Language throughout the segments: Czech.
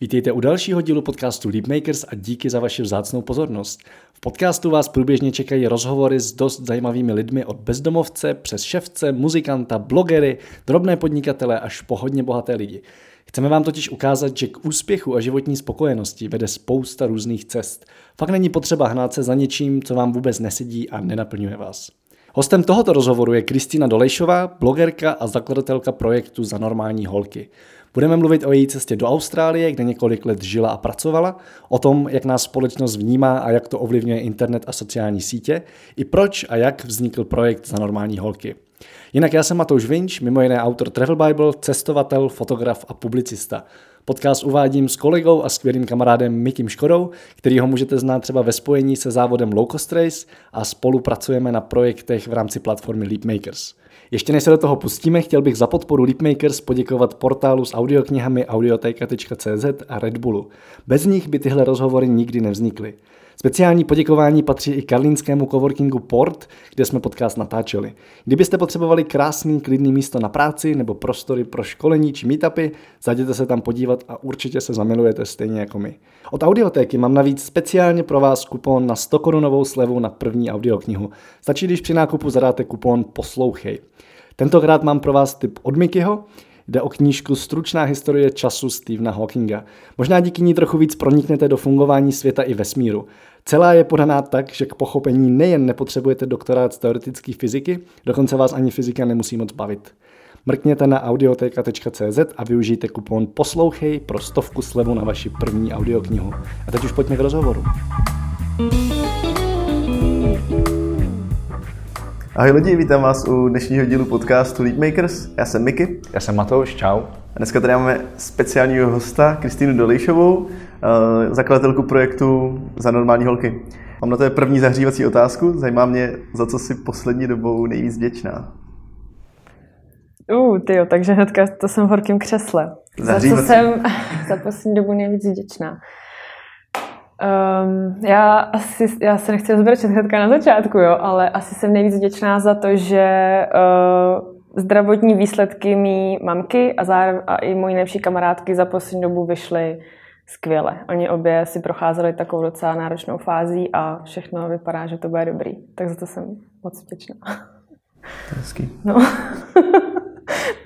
Vítejte u dalšího dílu podcastu Leapmakers a díky za vaši vzácnou pozornost. V podcastu vás průběžně čekají rozhovory s dost zajímavými lidmi od bezdomovce přes ševce, muzikanta, blogery, drobné podnikatele až po hodně bohaté lidi. Chceme vám totiž ukázat, že k úspěchu a životní spokojenosti vede spousta různých cest. Fakt není potřeba hnát se za něčím, co vám vůbec nesedí a nenaplňuje vás. Hostem tohoto rozhovoru je Kristýna Dolejšová, blogerka a zakladatelka projektu Za normální holky. Budeme mluvit o její cestě do Austrálie, kde několik let žila a pracovala, o tom, jak nás společnost vnímá a jak to ovlivňuje internet a sociální sítě, i proč a jak vznikl projekt za normální holky. Jinak já jsem Matouš Vinč, mimo jiné autor Travel Bible, cestovatel, fotograf a publicista. Podcast uvádím s kolegou a skvělým kamarádem Mikim Škodou, který ho můžete znát třeba ve spojení se závodem Low Cost Race a spolupracujeme na projektech v rámci platformy Leapmakers. Ještě než se do toho pustíme, chtěl bych za podporu Leapmakers poděkovat portálu s audioknihami audioteka.cz a Red Bullu. Bez nich by tyhle rozhovory nikdy nevznikly. Speciální poděkování patří i karlínskému coworkingu Port, kde jsme podcast natáčeli. Kdybyste potřebovali krásný, klidný místo na práci nebo prostory pro školení či meetupy, zajděte se tam podívat a určitě se zamilujete stejně jako my. Od audiotéky mám navíc speciálně pro vás kupon na 100 korunovou slevu na první audioknihu. Stačí, když při nákupu zadáte kupon Poslouchej. Tentokrát mám pro vás tip od Mikyho, Jde o knížku Stručná historie času Stephena Hawkinga. Možná díky ní trochu víc proniknete do fungování světa i vesmíru. Celá je podaná tak, že k pochopení nejen nepotřebujete doktorát z teoretické fyziky, dokonce vás ani fyzika nemusí moc bavit. Mrkněte na audioteka.cz a využijte kupon Poslouchej pro stovku slevu na vaši první audioknihu. A teď už pojďme k rozhovoru. Ahoj lidi, vítám vás u dnešního dílu podcastu Leapmakers. Já jsem Miky. Já jsem Matouš, čau. A dneska tady máme speciálního hosta, Kristýnu Dolejšovou, eh, zakladatelku projektu Za normální holky. Mám na to první zahřívací otázku. Zajímá mě, za co si poslední dobou nejvíc vděčná. Uh, tyjo, takže hnedka to jsem v horkém křesle. Zahřívací. Za co jsem za poslední dobu nejvíc vděčná. Um, já asi, já se nechci rozbrčet hnedka na začátku, jo, ale asi jsem nejvíc vděčná za to, že uh, zdravotní výsledky mý mamky a, zároveň, a i mojí nejlepší kamarádky za poslední dobu vyšly skvěle. Oni obě si procházeli takovou docela náročnou fází a všechno vypadá, že to bude dobrý. Tak za to jsem moc vděčná. Hezký. No.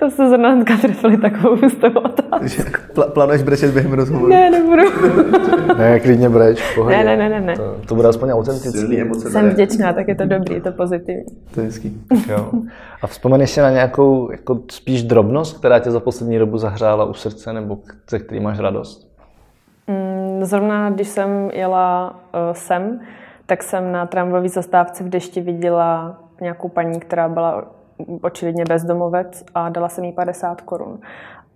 to se zrovna hnedka trefili takovou hustou otázku. Pl- plánuješ brečet během rozhovoru? Ne, nebudu. ne, klidně breč, pohodě. Ne, ne, ne, ne. ne. To, to bude aspoň autentický. Jsem vděčná, tak je to dobrý, je to pozitivní. To je hezký. jo. A vzpomeneš si na nějakou jako spíš drobnost, která tě za poslední dobu zahřála u srdce, nebo ze který máš radost? Mm, zrovna když jsem jela uh, sem, tak jsem na tramvajové zastávce v dešti viděla nějakou paní, která byla očividně bezdomovec a dala jsem jí 50 korun.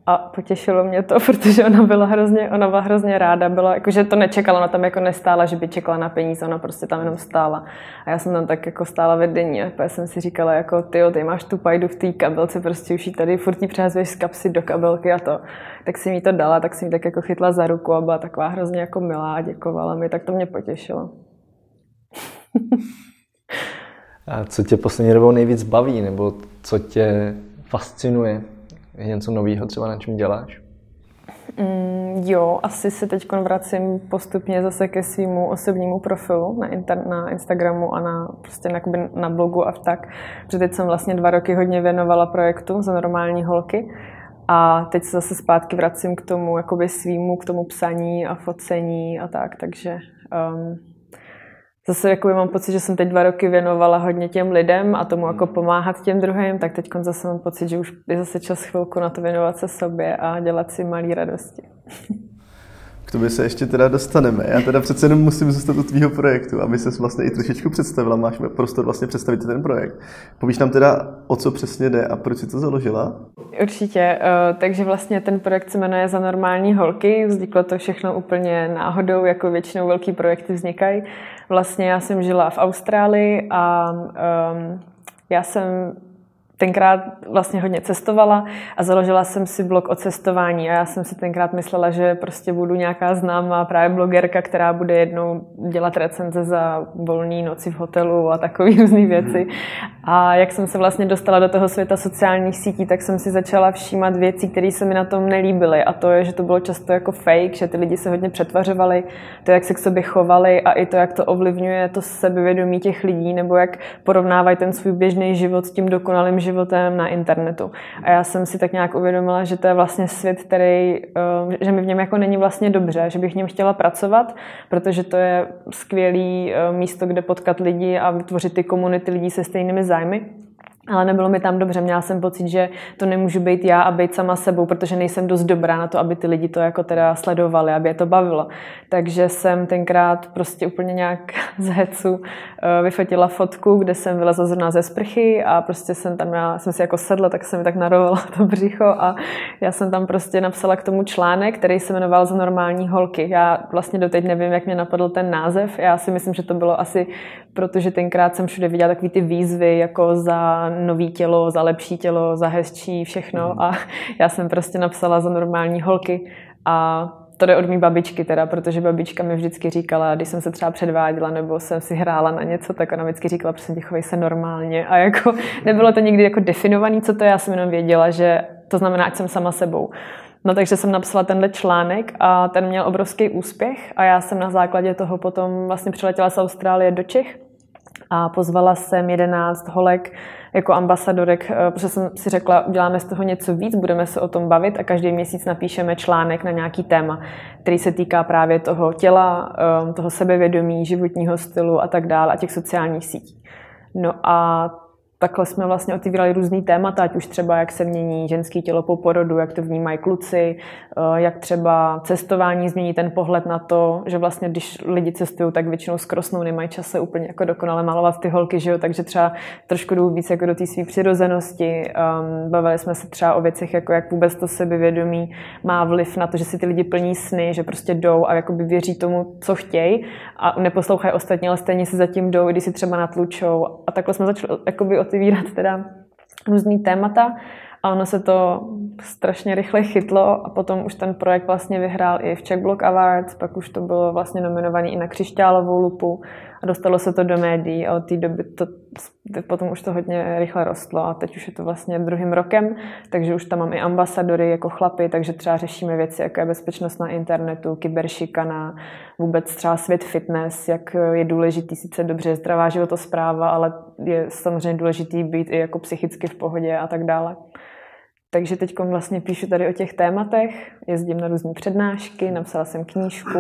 A potěšilo mě to, protože ona byla hrozně, ona byla hrozně ráda, byla, jakože to nečekala, ona tam jako nestála, že by čekala na peníze, ona prostě tam jenom stála. A já jsem tam tak jako stála ve denní a jsem si říkala, jako ty, ty máš tu pajdu v té kabelce, prostě už jí tady furt přehazuješ z kapsy do kabelky a to. Tak si mi to dala, tak si mi tak jako chytla za ruku a byla taková hrozně jako milá a děkovala mi, tak to mě potěšilo. A co tě poslední dobou nejvíc baví, nebo co tě fascinuje? Je něco nového třeba, na čem děláš? Mm, jo, asi se teď vracím postupně zase ke svýmu osobnímu profilu na, inter, na Instagramu a na, prostě na, na blogu a tak. Protože teď jsem vlastně dva roky hodně věnovala projektu za normální holky a teď se zase zpátky vracím k tomu jakoby svýmu, k tomu psaní a focení a tak, takže um, zase jako mám pocit, že jsem teď dva roky věnovala hodně těm lidem a tomu jako pomáhat těm druhým, tak teď zase mám pocit, že už je zase čas chvilku na to věnovat se sobě a dělat si malé radosti. K tobě se ještě teda dostaneme. Já teda přece jenom musím zůstat u tvýho projektu, aby se vlastně i trošičku představila. Máš prostor vlastně představit ten projekt. Povíš nám teda, o co přesně jde a proč si to založila? Určitě. Eh, takže vlastně ten projekt se jmenuje Za normální holky. Vzniklo to všechno úplně náhodou, jako většinou velký projekty vznikají. Vlastně já jsem žila v Austrálii a um, já jsem tenkrát vlastně hodně cestovala a založila jsem si blog o cestování a já jsem si tenkrát myslela, že prostě budu nějaká známá právě blogerka, která bude jednou dělat recenze za volný noci v hotelu a takové různé věci. A jak jsem se vlastně dostala do toho světa sociálních sítí, tak jsem si začala všímat věcí, které se mi na tom nelíbily a to je, že to bylo často jako fake, že ty lidi se hodně přetvařovali, to, jak se k sobě chovali a i to, jak to ovlivňuje to sebevědomí těch lidí nebo jak porovnávají ten svůj běžný život s tím dokonalým životem na internetu. A já jsem si tak nějak uvědomila, že to je vlastně svět, který, eh, že mi v něm jako není vlastně dobře, že bych v něm chtěla pracovat, protože to je skvělý eh, místo, kde potkat lidi a vytvořit ty komunity lidí se stejnými zájmy. जाए में। Ale nebylo mi tam dobře. Měla jsem pocit, že to nemůžu být já a být sama sebou, protože nejsem dost dobrá na to, aby ty lidi to jako teda sledovali, aby je to bavilo. Takže jsem tenkrát prostě úplně nějak z hecu eh, vyfotila fotku, kde jsem vylezla zrovna ze sprchy a prostě jsem tam, já jsem si jako sedla, tak jsem mi tak narovala to břicho a já jsem tam prostě napsala k tomu článek, který se jmenoval Za normální holky. Já vlastně doteď nevím, jak mě napadl ten název. Já si myslím, že to bylo asi protože tenkrát jsem všude viděla takové ty výzvy jako za nový tělo, za lepší tělo, za hezčí, všechno. Mm. a já jsem prostě napsala za normální holky. A to jde od mý babičky teda, protože babička mi vždycky říkala, když jsem se třeba předváděla nebo jsem si hrála na něco, tak ona vždycky říkala, prostě chovej se normálně. A jako nebylo to nikdy jako definovaný, co to je, já jsem jenom věděla, že to znamená, ať jsem sama sebou. No takže jsem napsala tenhle článek a ten měl obrovský úspěch. A já jsem na základě toho potom vlastně přiletěla z Austrálie do Čech a pozvala jsem 11 holek jako ambasadorek, eh, protože jsem si řekla, uděláme z toho něco víc, budeme se o tom bavit a každý měsíc napíšeme článek na nějaký téma, který se týká právě toho těla, eh, toho sebevědomí, životního stylu a tak dále a těch sociálních sítí. No a takhle jsme vlastně otevírali různý témata, ať už třeba jak se mění ženský tělo po porodu, jak to vnímají kluci, eh, jak třeba cestování změní ten pohled na to, že vlastně když lidi cestují, tak většinou skrosnou, nemají čas se úplně jako dokonale malovat ty holky, že jo? takže třeba trošku jdou víc jako do té své přirozenosti. Um, bavili jsme se třeba o věcech, jako jak vůbec to sebevědomí má vliv na to, že si ty lidi plní sny, že prostě jdou a jakoby věří tomu, co chtějí a neposlouchají ostatní, ale stejně si zatím jdou, když si třeba natlučou. A takhle jsme začali jakoby otevírat teda různý témata a ono se to strašně rychle chytlo a potom už ten projekt vlastně vyhrál i v Czech Block Awards, pak už to bylo vlastně nominovaný i na křišťálovou lupu dostalo se to do médií a od té doby to, potom už to hodně rychle rostlo a teď už je to vlastně druhým rokem, takže už tam mám i ambasadory jako chlapy, takže třeba řešíme věci, jako je bezpečnost na internetu, kyberšikana, vůbec třeba svět fitness, jak je důležitý sice dobře zdravá životospráva, ale je samozřejmě důležitý být i jako psychicky v pohodě a tak dále. Takže teď vlastně píšu tady o těch tématech, jezdím na různé přednášky, napsala jsem knížku,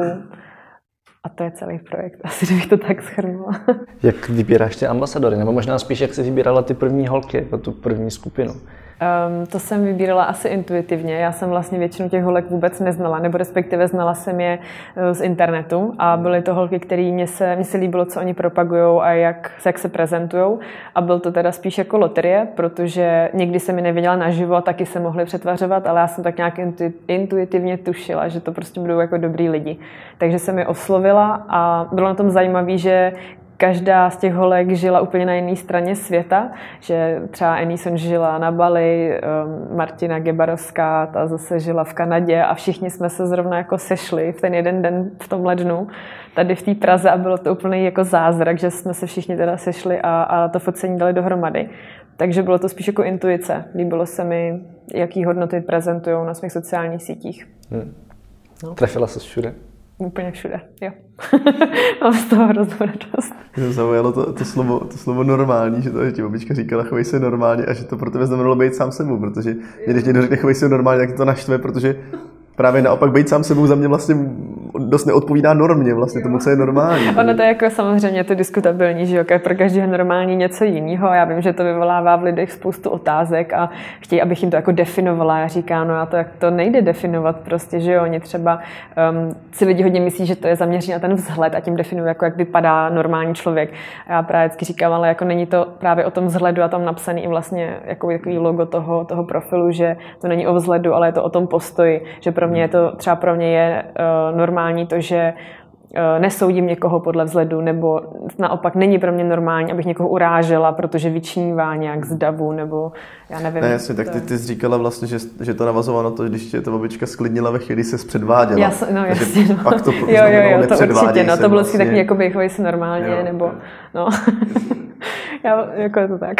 a to je celý projekt, asi kdybych to tak schrnula. Jak vybíráš ty ambasadory? Nebo možná spíš, jak jsi vybírala ty první holky, jako tu první skupinu? Um, to jsem vybírala asi intuitivně. Já jsem vlastně většinu těch holek vůbec neznala, nebo respektive znala jsem je eh, z internetu a byly to holky, které mě se, mě se líbilo, co oni propagují a jak, jak se prezentují. A byl to teda spíš jako loterie, protože někdy jsem mi neviděla naživo a taky se mohli přetvařovat, ale já jsem tak nějak intuitivně tušila, že to prostě budou jako dobrý lidi. Takže jsem je oslovila a bylo na tom zajímavé, že každá z těch holek žila úplně na jiné straně světa, že třeba Enison žila na Bali, um, Martina Gebarovská, ta zase žila v Kanadě a všichni jsme se zrovna jako sešli v ten jeden den v tom lednu tady v té Praze a bylo to úplně jako zázrak, že jsme se všichni teda sešli a, a to focení dali dohromady. Takže bylo to spíš jako intuice. Líbilo se mi, jaký hodnoty prezentují na svých sociálních sítích. Hmm. No. Trefila se všude? Úplně všude, jo. Mám z toho hroznou radost. Mě zaujalo to, to, slovo, to slovo normální, že to že ti babička říkala chovej se normálně a že to pro tebe znamenalo být sám sebou, protože když někdo řekne chovej se normálně, tak to naštve, protože právě naopak být sám sebou za mě vlastně dost neodpovídá normě, vlastně tomu, co je normální. Ono to je jako samozřejmě to diskutabilní, že jo, pro každého normální něco jiného. Já vím, že to vyvolává v lidech spoustu otázek a chtějí, abych jim to jako definovala. Já říkám, no a to, jak to nejde definovat prostě, že jo, oni třeba um, si lidi hodně myslí, že to je zaměřené na ten vzhled a tím definují, jako jak vypadá normální člověk. A já právě vždycky říkám, ale jako není to právě o tom vzhledu a tam napsaný i vlastně jako takový logo toho, toho profilu, že to není o vzhledu, ale je to o tom postoji, že pro mě je to, třeba pro mě je uh, normální to, že Eh, nesoudím někoho podle vzhledu, nebo naopak není pro mě normální, abych někoho urážela, protože vyčnívá nějak z davu, nebo já nevím. Ne, jasně, tak ty, ty jsi říkala vlastně, že, že to navazovalo na to, když tě ta babička sklidnila ve chvíli, se předváděla. Jas, no jasně, no. Pak to jo, jo, jo, to určitě, no, to bylo vlastně... takový, jako bych se normálně, jo, nebo, no. já, jako je to tak.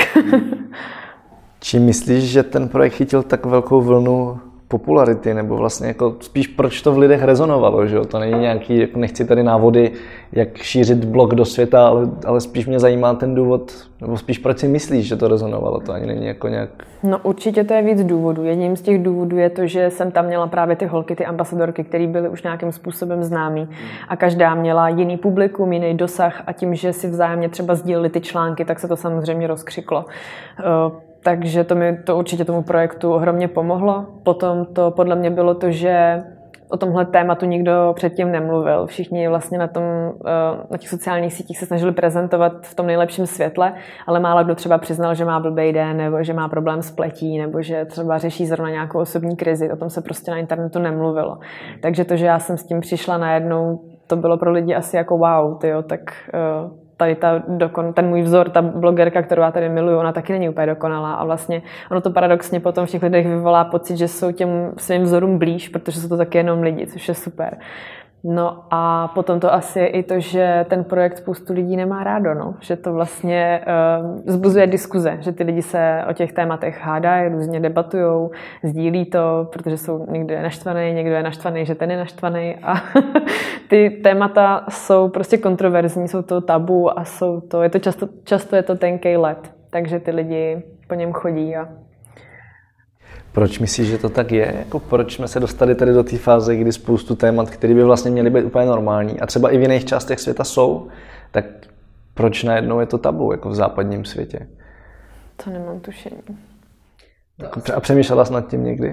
Čím myslíš, že ten projekt chytil tak velkou vlnu popularity, nebo vlastně jako spíš proč to v lidech rezonovalo, že jo? To není nějaký, jako nechci tady návody, jak šířit blog do světa, ale, ale spíš mě zajímá ten důvod, nebo spíš proč si myslíš, že to rezonovalo, to ani není jako nějak... No určitě to je víc důvodů. Jedním z těch důvodů je to, že jsem tam měla právě ty holky, ty ambasadorky, které byly už nějakým způsobem známý a každá měla jiný publikum, jiný dosah a tím, že si vzájemně třeba sdíleli ty články, tak se to samozřejmě rozkřiklo. Takže to mi to určitě tomu projektu ohromně pomohlo. Potom to podle mě bylo to, že o tomhle tématu nikdo předtím nemluvil. Všichni vlastně na, tom, eh, na těch sociálních sítích se snažili prezentovat v tom nejlepším světle, ale málo kdo třeba přiznal, že má blbý den, nebo že má problém s pletí, nebo že třeba řeší zrovna nějakou osobní krizi. O tom se prostě na internetu nemluvilo. Takže to, že já jsem s tím přišla najednou, to bylo pro lidi asi jako wow, tyjo, tak uh, tady ta dokon, ten můj vzor, ta blogerka, kterou já tady miluju, ona taky není úplně dokonalá a vlastně ono to paradoxně potom v těch lidech vyvolá pocit, že jsou těm svým vzorům blíž, protože jsou to taky jenom lidi, což je super. No a potom to asi je i to, že ten projekt spoustu lidí nemá rádo, no. že to vlastně uh, zbuzuje diskuze, že ty lidi se o těch tématech hádají, různě debatují, sdílí to, protože jsou někdo je naštvaný, někdo je naštvaný, že ten je naštvaný a ty témata jsou prostě kontroverzní, jsou to tabu a jsou to, je to často, často je to tenký let, takže ty lidi po něm chodí a proč myslíš, že to tak je? Jako proč jsme se dostali tady do té fáze, kdy spoustu témat, které by vlastně měly být úplně normální a třeba i v jiných částech světa jsou, tak proč najednou je to tabu, jako v západním světě? To nemám tušení. A přemýšlela jsi nad tím někdy?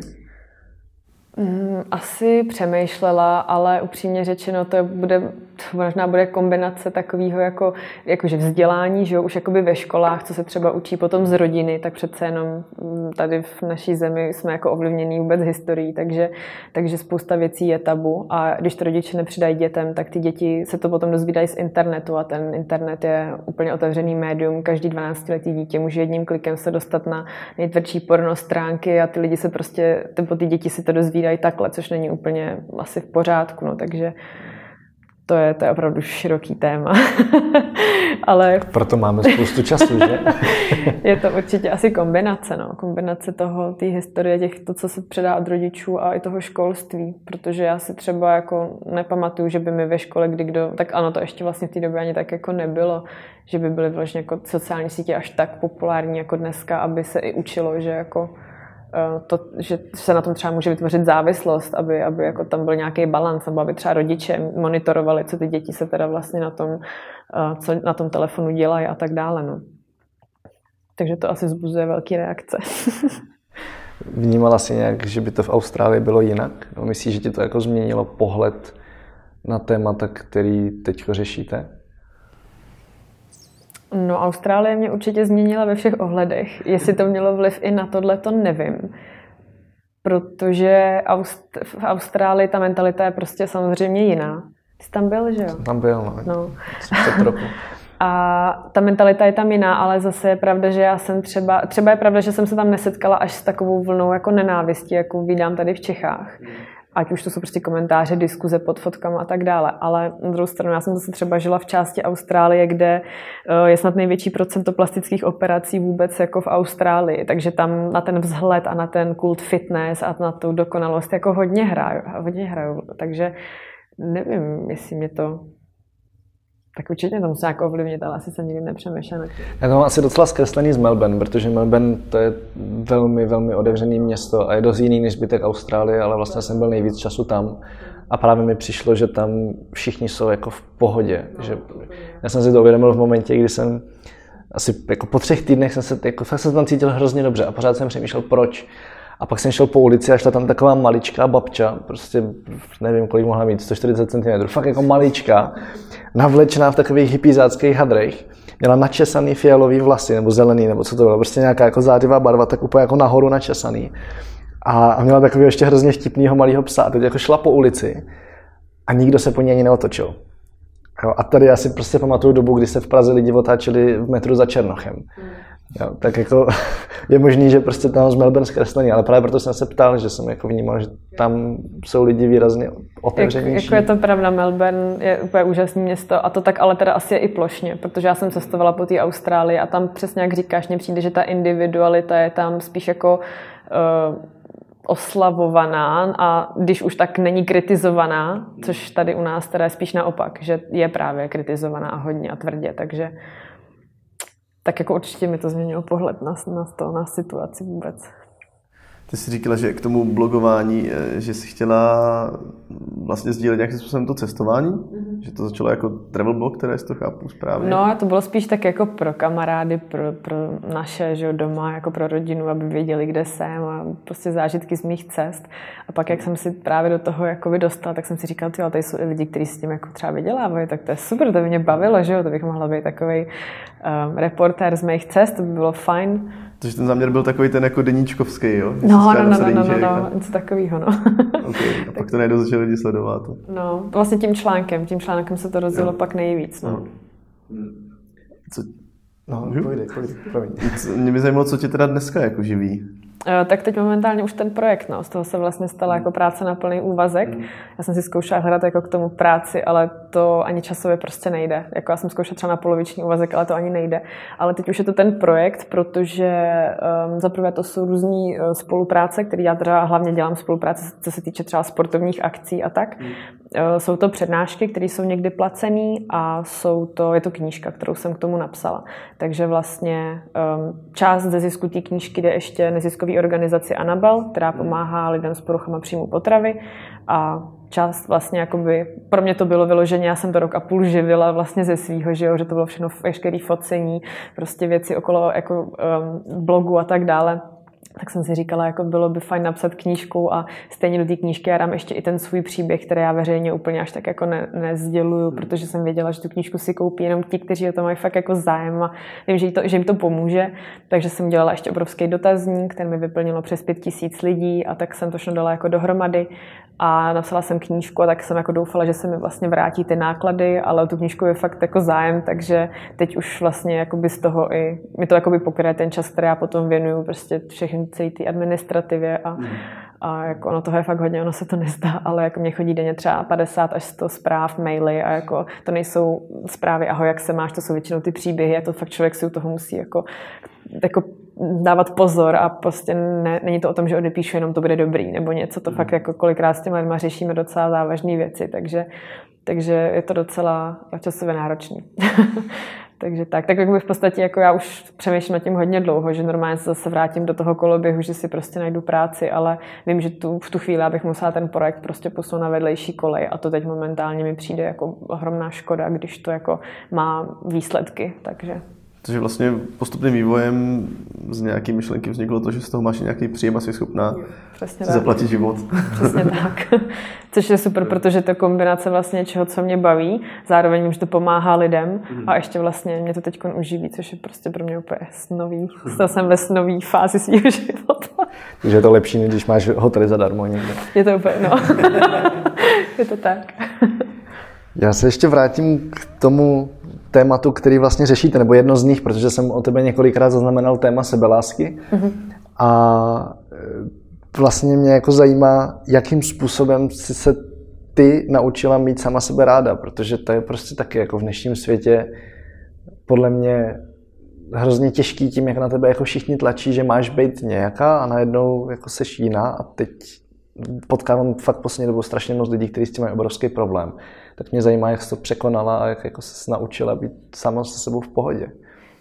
Mm, asi přemýšlela, ale upřímně řečeno to bude, to možná bude kombinace takového jako, jakože vzdělání, že jo, už jakoby ve školách, co se třeba učí potom z rodiny, tak přece jenom mm, tady v naší zemi jsme jako ovlivnění vůbec historií, takže, takže spousta věcí je tabu. A když to rodiče nepřidají dětem, tak ty děti se to potom dozvídají z internetu a ten internet je úplně otevřený médium, každý 12-letý dítě může jedním klikem se dostat na nejtvrdší porno stránky a ty lidi se prostě, ty, ty děti si to dozvídají takhle, což není úplně asi v pořádku, no, takže to je, to je opravdu široký téma. Ale... Proto máme spoustu času, že? je to určitě asi kombinace, no. Kombinace toho, té historie, těch, to, co se předá od rodičů a i toho školství. Protože já si třeba jako nepamatuju, že by mi ve škole kdy kdo, tak ano, to ještě vlastně v té době ani tak jako nebylo, že by byly vlastně jako sociální sítě až tak populární jako dneska, aby se i učilo, že jako to, že se na tom třeba může vytvořit závislost, aby, aby jako tam byl nějaký balans, nebo aby třeba rodiče monitorovali, co ty děti se teda vlastně na tom, eh, co na tom telefonu dělají a tak dále. No. Takže to asi zbuzuje velké reakce. Vnímala jsi nějak, že by to v Austrálii bylo jinak? No, myslíš, že ti to jako změnilo pohled na témata, který teď řešíte? No, Austrálie mě určitě změnila ve všech ohledech. Jestli to mělo vliv i na tohle, to nevím. Protože Aust- v Austrálii ta mentalita je prostě samozřejmě jiná. Jsi tam byl, že jo? Tam byl, no. no. A ta mentalita je tam jiná, ale zase je pravda, že já jsem třeba, třeba je pravda, že jsem se tam nesetkala až s takovou vlnou jako nenávisti, jako vydám tady v Čechách ať už to jsou prostě komentáře, diskuze pod fotkama a tak dále. Ale na druhou stranu, já jsem zase třeba žila v části Austrálie, kde eh, je snad největší procento plastických operací vůbec jako v Austrálii, takže tam na ten vzhled a na ten kult fitness a na tu dokonalost jako hodně hraju. Hodně hraju. Takže nevím, jestli mě to tak určitě to musí jako ovlivnit, ale asi jsem nikdy nepřemýšlel. Já to mám asi docela zkreslený z Melbourne, protože Melbourne to je velmi, velmi otevřené město a je dost jiný než zbytek Austrálie, ale vlastně jsem byl nejvíc času tam. A právě mi přišlo, že tam všichni jsou jako v pohodě. Že já jsem si to uvědomil v momentě, kdy jsem asi jako po třech týdnech jsem se, jako, fakt jsem tam cítil hrozně dobře a pořád jsem přemýšlel, proč. A pak jsem šel po ulici a šla tam taková maličká babča, prostě nevím, kolik mohla mít, 140 cm, fakt jako malička, navlečená v takových hypizáckých hadrech. Měla načesaný fialový vlasy, nebo zelený, nebo co to bylo, prostě nějaká jako zářivá barva, tak úplně jako nahoru načesaný. A, a měla takový ještě hrozně vtipného malého psa. Teď jako šla po ulici a nikdo se po ní ani neotočil. A tady já si prostě pamatuju dobu, kdy se v Praze lidi otáčeli v metru za Černochem. Hmm. Jo, tak jako je možný, že prostě tam z Melbourne zkreslení, ale právě proto jsem se ptal, že jsem jako vnímal, že tam jsou lidi výrazně otevřenější. Jak, jako je to pravda, Melbourne je úplně úžasné město a to tak ale teda asi je i plošně, protože já jsem cestovala po té Austrálii a tam přesně jak říkáš, mně přijde, že ta individualita je tam spíš jako uh, oslavovaná a když už tak není kritizovaná, což tady u nás teda je spíš naopak, že je právě kritizovaná a hodně a tvrdě, takže tak jako určitě mi to změnilo pohled na, na to, na situaci vůbec. Ty jsi říkala, že k tomu blogování, eh, že jsi chtěla vlastně sdílet nějakým způsobem to cestování, mm-hmm. že to začalo jako travel blog, které to chápu správně. No, to bylo spíš tak jako pro kamarády, pro, pro naše že doma, jako pro rodinu, aby věděli, kde jsem a prostě zážitky z mých cest. A pak, jak jsem si právě do toho jako dostala, tak jsem si říkal, jo, tady jsou i lidi, kteří s tím jako třeba vydělávají, tak to je super, to by mě bavilo, že jo, to bych mohla být takový um, reportér z mých cest, to by bylo fajn. Takže ten záměr byl takový ten jako deníčkovský, jo? No, no, no, no, no, no, no, něco takového, no. okay. A pak to najednou začali lidi sledovat. No, vlastně tím článkem, tím článkem se to rozjelo jo. pak nejvíc, no. no. Co? No, pojde, pojde, promiň. Mě by zajímalo, co tě teda dneska jako živí. Eh, tak teď momentálně už ten projekt, no, z toho se vlastně stala jako práce na plný úvazek. Mm. Já jsem si zkoušela hledat jako k tomu práci, ale to ani časově prostě nejde. Jako já jsem zkoušela třeba na poloviční úvazek, ale to ani nejde. Ale teď už je to ten projekt, protože um, zaprvé to jsou různé uh, spolupráce, které já teda hlavně dělám spolupráce, co se týče třeba sportovních akcí a tak. Mm. Uh, jsou to přednášky, které jsou někdy placené a jsou to, je to knížka, kterou jsem k tomu napsala. Takže vlastně um, část ze zisku té knížky jde ještě neziskový organizaci Anabel, která pomáhá lidem s poruchama příjmu potravy a část vlastně jakoby, pro mě to bylo vyloženě, já jsem to rok a půl živila vlastně ze svýho, že, jo, že to bylo všechno veškerý focení, prostě věci okolo jako, um, blogu a tak dále tak jsem si říkala, jako bylo by fajn napsat knížku a stejně do té knížky já dám ještě i ten svůj příběh, který já veřejně úplně až tak jako ne, nezděluju, hmm. protože jsem věděla, že tu knížku si koupí jenom ti, kteří o to mají fakt jako zájem a vím, že, to, že jim to pomůže. Takže jsem dělala ještě obrovský dotazník, ten mi vyplnilo přes pět tisíc lidí a tak jsem to šlo dala jako dohromady a napsala jsem knížku a tak jsem jako doufala, že se mi vlastně vrátí ty náklady, ale o tu knížku je fakt jako zájem, takže teď už vlastně jakoby z toho i, mi to jakoby pokryje ten čas, který já potom věnuju prostě všechny celé té administrativě a, mm. a jako ono toho je fakt hodně, ono se to nezdá, ale jako mě chodí denně třeba 50 až 100 zpráv, maily a jako to nejsou zprávy ahoj, jak se máš, to jsou většinou ty příběhy a to fakt člověk si u toho musí jako, jako dávat pozor a prostě ne, není to o tom, že odepíšu jenom to bude dobrý nebo něco, to mm. fakt jako kolikrát s těmi lidmi řešíme docela závažné věci, takže, takže je to docela časově náročný. Takže tak, tak jako v podstatě jako já už přemýšlím nad tím hodně dlouho, že normálně se zase vrátím do toho koloběhu, že si prostě najdu práci, ale vím, že tu, v tu chvíli bych musela ten projekt prostě posunout na vedlejší kolej a to teď momentálně mi přijde jako ohromná škoda, když to jako má výsledky, takže takže vlastně postupným vývojem z nějaké myšlenky vzniklo to, že z toho máš nějaký příjem a jsi schopná Přesně zaplatit život. Přesně tak. Což je super, protože to kombinace vlastně něčeho, co mě baví, zároveň vím, že to pomáhá lidem mm. a ještě vlastně mě to teď uživí, což je prostě pro mě úplně snový. Stal jsem ve snový fázi svého života. Takže je to lepší, než když máš hotely zadarmo někde. Je to úplně, no. je to tak. Já se ještě vrátím k tomu tématu, který vlastně řešíte, nebo jedno z nich, protože jsem o tebe několikrát zaznamenal téma sebelásky. Mm-hmm. A e, vlastně mě jako zajímá, jakým způsobem si se ty naučila mít sama sebe ráda, protože to je prostě taky jako v dnešním světě podle mě hrozně těžký tím, jak na tebe jako všichni tlačí, že máš být nějaká a najednou jako seš jiná a teď potkávám fakt poslední dobu strašně moc lidí, kteří s tím mají obrovský problém tak mě zajímá, jak jsi to překonala a jak jako se naučila být sama se sebou v pohodě.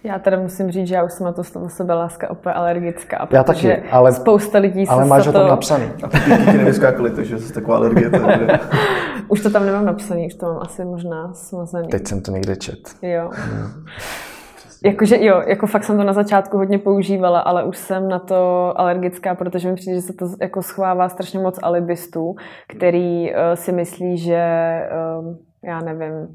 Já teda musím říct, že já už jsem na to slovo láska úplně alergická, já taky, ale, spousta lidí ale máš ho tam to... napsaný. A ty ti nevyskákaly, takže jsi taková alergie. už to tam nemám napsaný, už to mám asi možná smazený. Teď jsem to někde čet. Jo. Jakože jo, jako fakt jsem to na začátku hodně používala, ale už jsem na to alergická, protože mi přijde, že se to jako schovává strašně moc alibistů, který uh, si myslí, že uh, já nevím,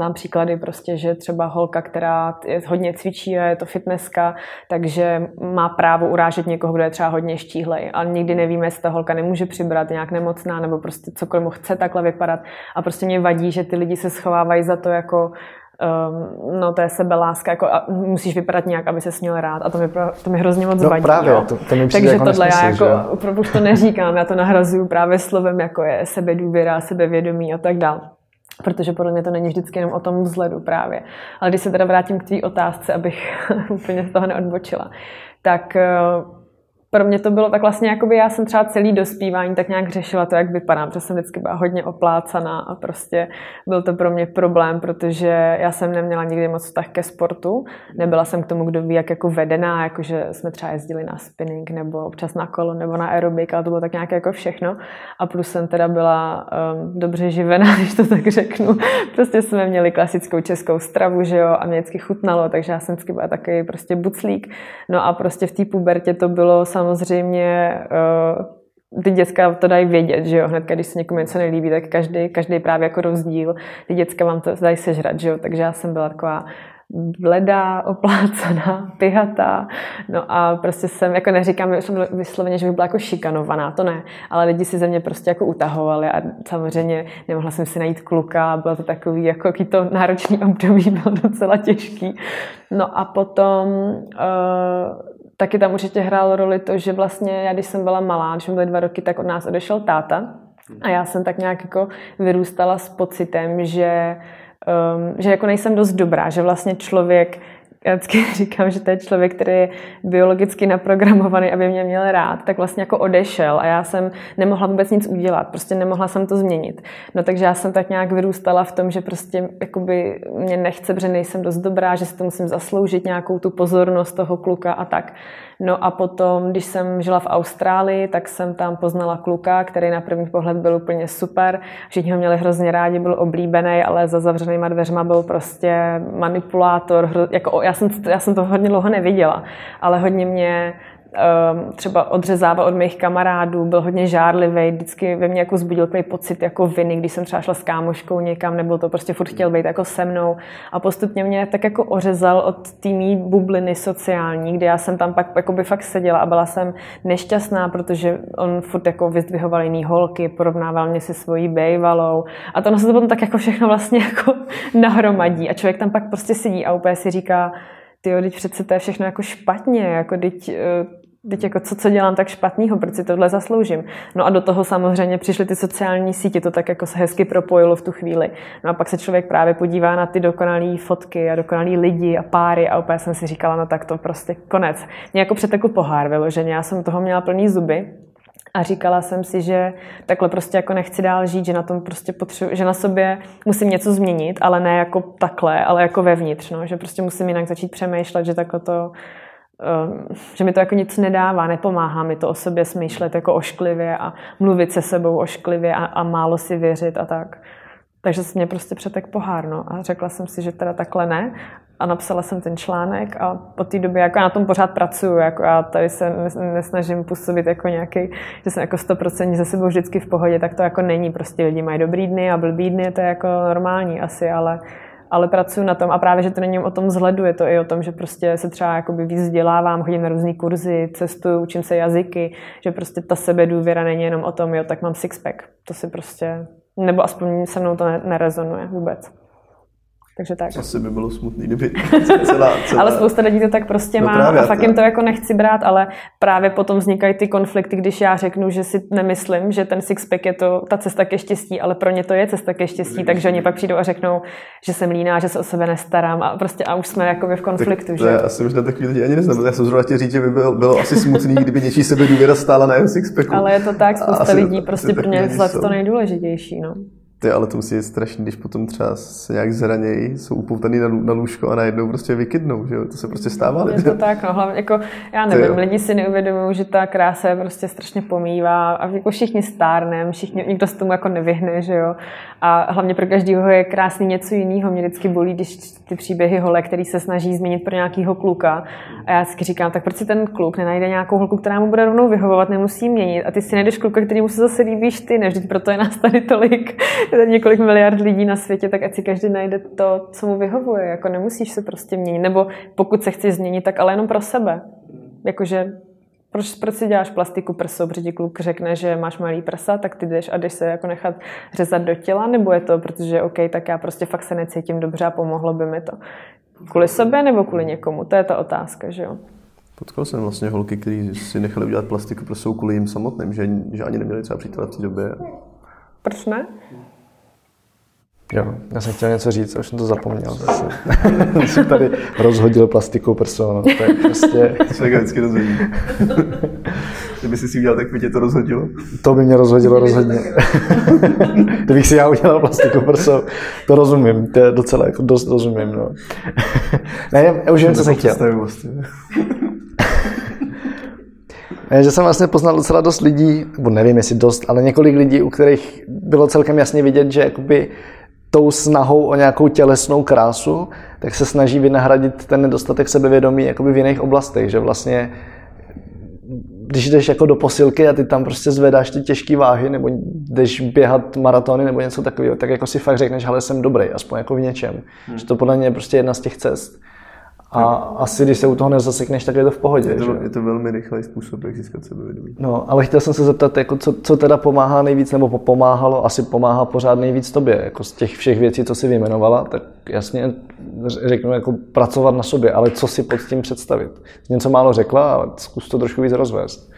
Mám příklady prostě, že třeba holka, která je hodně cvičí a je to fitnesska, takže má právo urážet někoho, kdo je třeba hodně štíhlej. Ale nikdy nevíme, jestli ta holka nemůže přibrat nějak nemocná nebo prostě cokoliv chce takhle vypadat. A prostě mě vadí, že ty lidi se schovávají za to jako um, no to je sebeláska, jako a musíš vypadat nějak, aby se směl rád a to mi, to mi hrozně moc no, vadí. právě, to, to mi Takže jako tohle nesmysl, já jako opravdu to neříkám, já to nahrazuju právě slovem, jako je sebedůvěra, sebevědomí a tak dále protože podle mě to není vždycky jenom o tom vzhledu právě. Ale když se teda vrátím k tvý otázce, abych úplně z toho neodbočila, tak eh, pro mě to bylo tak vlastně, jakoby já jsem třeba celý dospívání tak nějak řešila to, jak vypadám, protože jsem vždycky byla hodně oplácaná a prostě byl to pro mě problém, protože já jsem neměla nikdy moc vztah ke sportu. Nebyla jsem k tomu, kdo ví, jak jako vedená, jakože jsme třeba jezdili na spinning nebo občas na kolo nebo na aerobik, ale to bylo tak nějak jako všechno. A plus jsem teda byla um, dobře živená, když to tak řeknu. Prostě jsme měli klasickou českou stravu, že jo, a mě vždycky chutnalo, takže já jsem vždycky byla takový prostě buclík. No a prostě v té pubertě to bylo samozřejmě uh, ty děcka to dají vědět, že jo, hned když se někomu něco nelíbí, tak každý, každý právě jako rozdíl, ty děcka vám to dají sežrat, že jo, takže já jsem byla taková bledá, oplácaná, pyhatá. No a prostě jsem, jako neříkám vysloveně, že bych byla jako šikanovaná, to ne, ale lidi si ze mě prostě jako utahovali a samozřejmě nemohla jsem si najít kluka, bylo to takový, jako to náročný období, bylo docela těžký. No a potom uh, taky tam určitě hrálo roli to, že vlastně já, když jsem byla malá, když jsme byli dva roky, tak od nás odešel táta. A já jsem tak nějak jako vyrůstala s pocitem, že, um, že jako nejsem dost dobrá, že vlastně člověk já vždycky říkám, že to je člověk, který je biologicky naprogramovaný, aby mě měl rád, tak vlastně jako odešel a já jsem nemohla vůbec nic udělat, prostě nemohla jsem to změnit. No takže já jsem tak nějak vyrůstala v tom, že prostě jakoby mě nechce, protože nejsem dost dobrá, že si to musím zasloužit nějakou tu pozornost toho kluka a tak. No a potom, když jsem žila v Austrálii, tak jsem tam poznala kluka, který na první pohled byl úplně super. Všichni ho měli hrozně rádi, byl oblíbený, ale za zavřenýma dveřma byl prostě manipulátor. Hro, jako, já, jsem, já jsem to hodně dlouho neviděla, ale hodně mě třeba odřezával od mých kamarádů, byl hodně žárlivý, vždycky ve mně jako zbudil takový pocit jako viny, když jsem třeba šla s kámoškou někam, nebo to prostě furt chtěl být jako se mnou. A postupně mě tak jako ořezal od té mý bubliny sociální, kde já jsem tam pak jako by fakt seděla a byla jsem nešťastná, protože on furt jako vyzdvihoval jiný holky, porovnával mě si svojí bejvalou a to se to potom tak jako všechno vlastně jako nahromadí. A člověk tam pak prostě sedí a úplně si říká, ty teď přece to je všechno jako špatně, jako teď, teď jako co, co dělám tak špatného, proč si tohle zasloužím. No a do toho samozřejmě přišly ty sociální sítě, to tak jako se hezky propojilo v tu chvíli. No a pak se člověk právě podívá na ty dokonalé fotky a dokonalý lidi a páry a úplně jsem si říkala, no tak to prostě konec. Mě jako přetekl pohár vyloženě, já jsem toho měla plný zuby, a říkala jsem si, že takhle prostě jako nechci dál žít, že na tom prostě potřebuji, že na sobě musím něco změnit, ale ne jako takhle, ale jako vevnitř, no, že prostě musím jinak začít přemýšlet, že takhle to, že mi to jako nic nedává, nepomáhá mi to o sobě smýšlet jako ošklivě a mluvit se sebou ošklivě a, a málo si věřit a tak. Takže se mě prostě přetek pohár, no. A řekla jsem si, že teda takhle ne a napsala jsem ten článek a po té době jako já na tom pořád pracuju, jako já tady se nesnažím působit jako nějaký, že jsem jako 100% ze sebou vždycky v pohodě, tak to jako není, prostě lidi mají dobrý dny a blbý dny, to je jako normální asi, ale ale pracuji na tom a právě, že to není o tom vzhledu, je to i o tom, že prostě se třeba jakoby víc vzdělávám, chodím na různé kurzy, cestuju, učím se jazyky, že prostě ta sebedůvěra není jenom o tom, jo, tak mám sixpack. To si prostě, nebo aspoň se mnou to nerezonuje vůbec. Takže tak. Asi by bylo smutný, kdyby celá, celá... ale spousta lidí to tak prostě no má právě, a fakt jim to jako nechci brát, ale právě potom vznikají ty konflikty, když já řeknu, že si nemyslím, že ten sixpack je to ta cesta ke štěstí, ale pro ně to je cesta ke štěstí, takže oni pak přijdou a řeknou, že jsem líná, že se o sebe nestarám a prostě a už jsme jako v konfliktu. Tak to že? Je, asi možná takový lidi ani neznám. Já jsem zrovna chtěl říct, že by bylo, bylo asi smutný, kdyby něčí sebe důvěra stála na jeho sixpacku. Ale je to tak, spousta lidí prostě pro ně je to nejdůležitější. No. Ty, ale to musí být strašný, když potom třeba se nějak zranějí, jsou upoutaný na, na lůžko a najednou prostě vykydnou, že jo? To se prostě stává. Je to tak, no, hlavně jako, já nevím, Ty, lidi si neuvědomují, že ta krása je prostě strašně pomývá a jako všichni stárnem, všichni, nikdo se tomu jako nevyhne, že jo? A hlavně pro každého je krásný něco jiného. Mě vždycky bolí, když ty příběhy hole, který se snaží změnit pro nějakého kluka. A já si říkám, tak proč si ten kluk nenajde nějakou holku, která mu bude rovnou vyhovovat, nemusí měnit. A ty si najdeš kluka, který mu se zase líbíš ty, ne? Vždyť proto je nás tady tolik, několik miliard lidí na světě, tak ať si každý najde to, co mu vyhovuje. Jako nemusíš se prostě měnit. Nebo pokud se chci změnit, tak ale jenom pro sebe. Jakože proč, proč si děláš plastiku prso, protože ti kluk řekne, že máš malý prsa, tak ty jdeš a jdeš se jako nechat řezat do těla, nebo je to, protože OK, tak já prostě fakt se necítím dobře a pomohlo by mi to. Kvůli sobě nebo kvůli někomu? To je ta otázka, že jo? Potkal jsem vlastně holky, kteří si nechali udělat plastiku prso kvůli jim samotným, že, že ani neměli třeba přítele v té době. Proč ne? Jo, já jsem chtěl něco říct, už jsem to zapomněl zase. jsem tady rozhodil plastikou prso, no, to je prostě... Člověk vždycky rozhodí. Kdyby si si udělal, tak by tě to rozhodilo. To by mě rozhodilo rozhodně. Kdybych si já udělal plastikou prso, to rozumím, to je docela jako dost rozumím, no. ne, já už vím, co jsem chtěl. Vlastně. ne, že jsem vlastně poznal docela dost lidí, nebo nevím, jestli dost, ale několik lidí, u kterých bylo celkem jasně vidět, že jakoby tou snahou o nějakou tělesnou krásu, tak se snaží vynahradit ten nedostatek sebevědomí jakoby v jiných oblastech, že vlastně když jdeš jako do posilky a ty tam prostě zvedáš ty těžké váhy nebo jdeš běhat maratony nebo něco takového, tak jako si fakt řekneš, ale jsem dobrý, aspoň jako v něčem. Hmm. Že to podle mě je prostě jedna z těch cest. A asi, když se u toho nezasekneš, tak je to v pohodě. Je to, že? je to velmi rychlý způsob, jak získat sebevědomí. No, ale chtěl jsem se zeptat, jako co, co teda pomáhá nejvíc, nebo pomáhalo, asi pomáhá pořád nejvíc tobě. Jako z těch všech věcí, co jsi vyjmenovala, tak jasně řeknu, jako pracovat na sobě, ale co si pod tím představit. Něco málo řekla, ale zkus to trošku víc rozvést.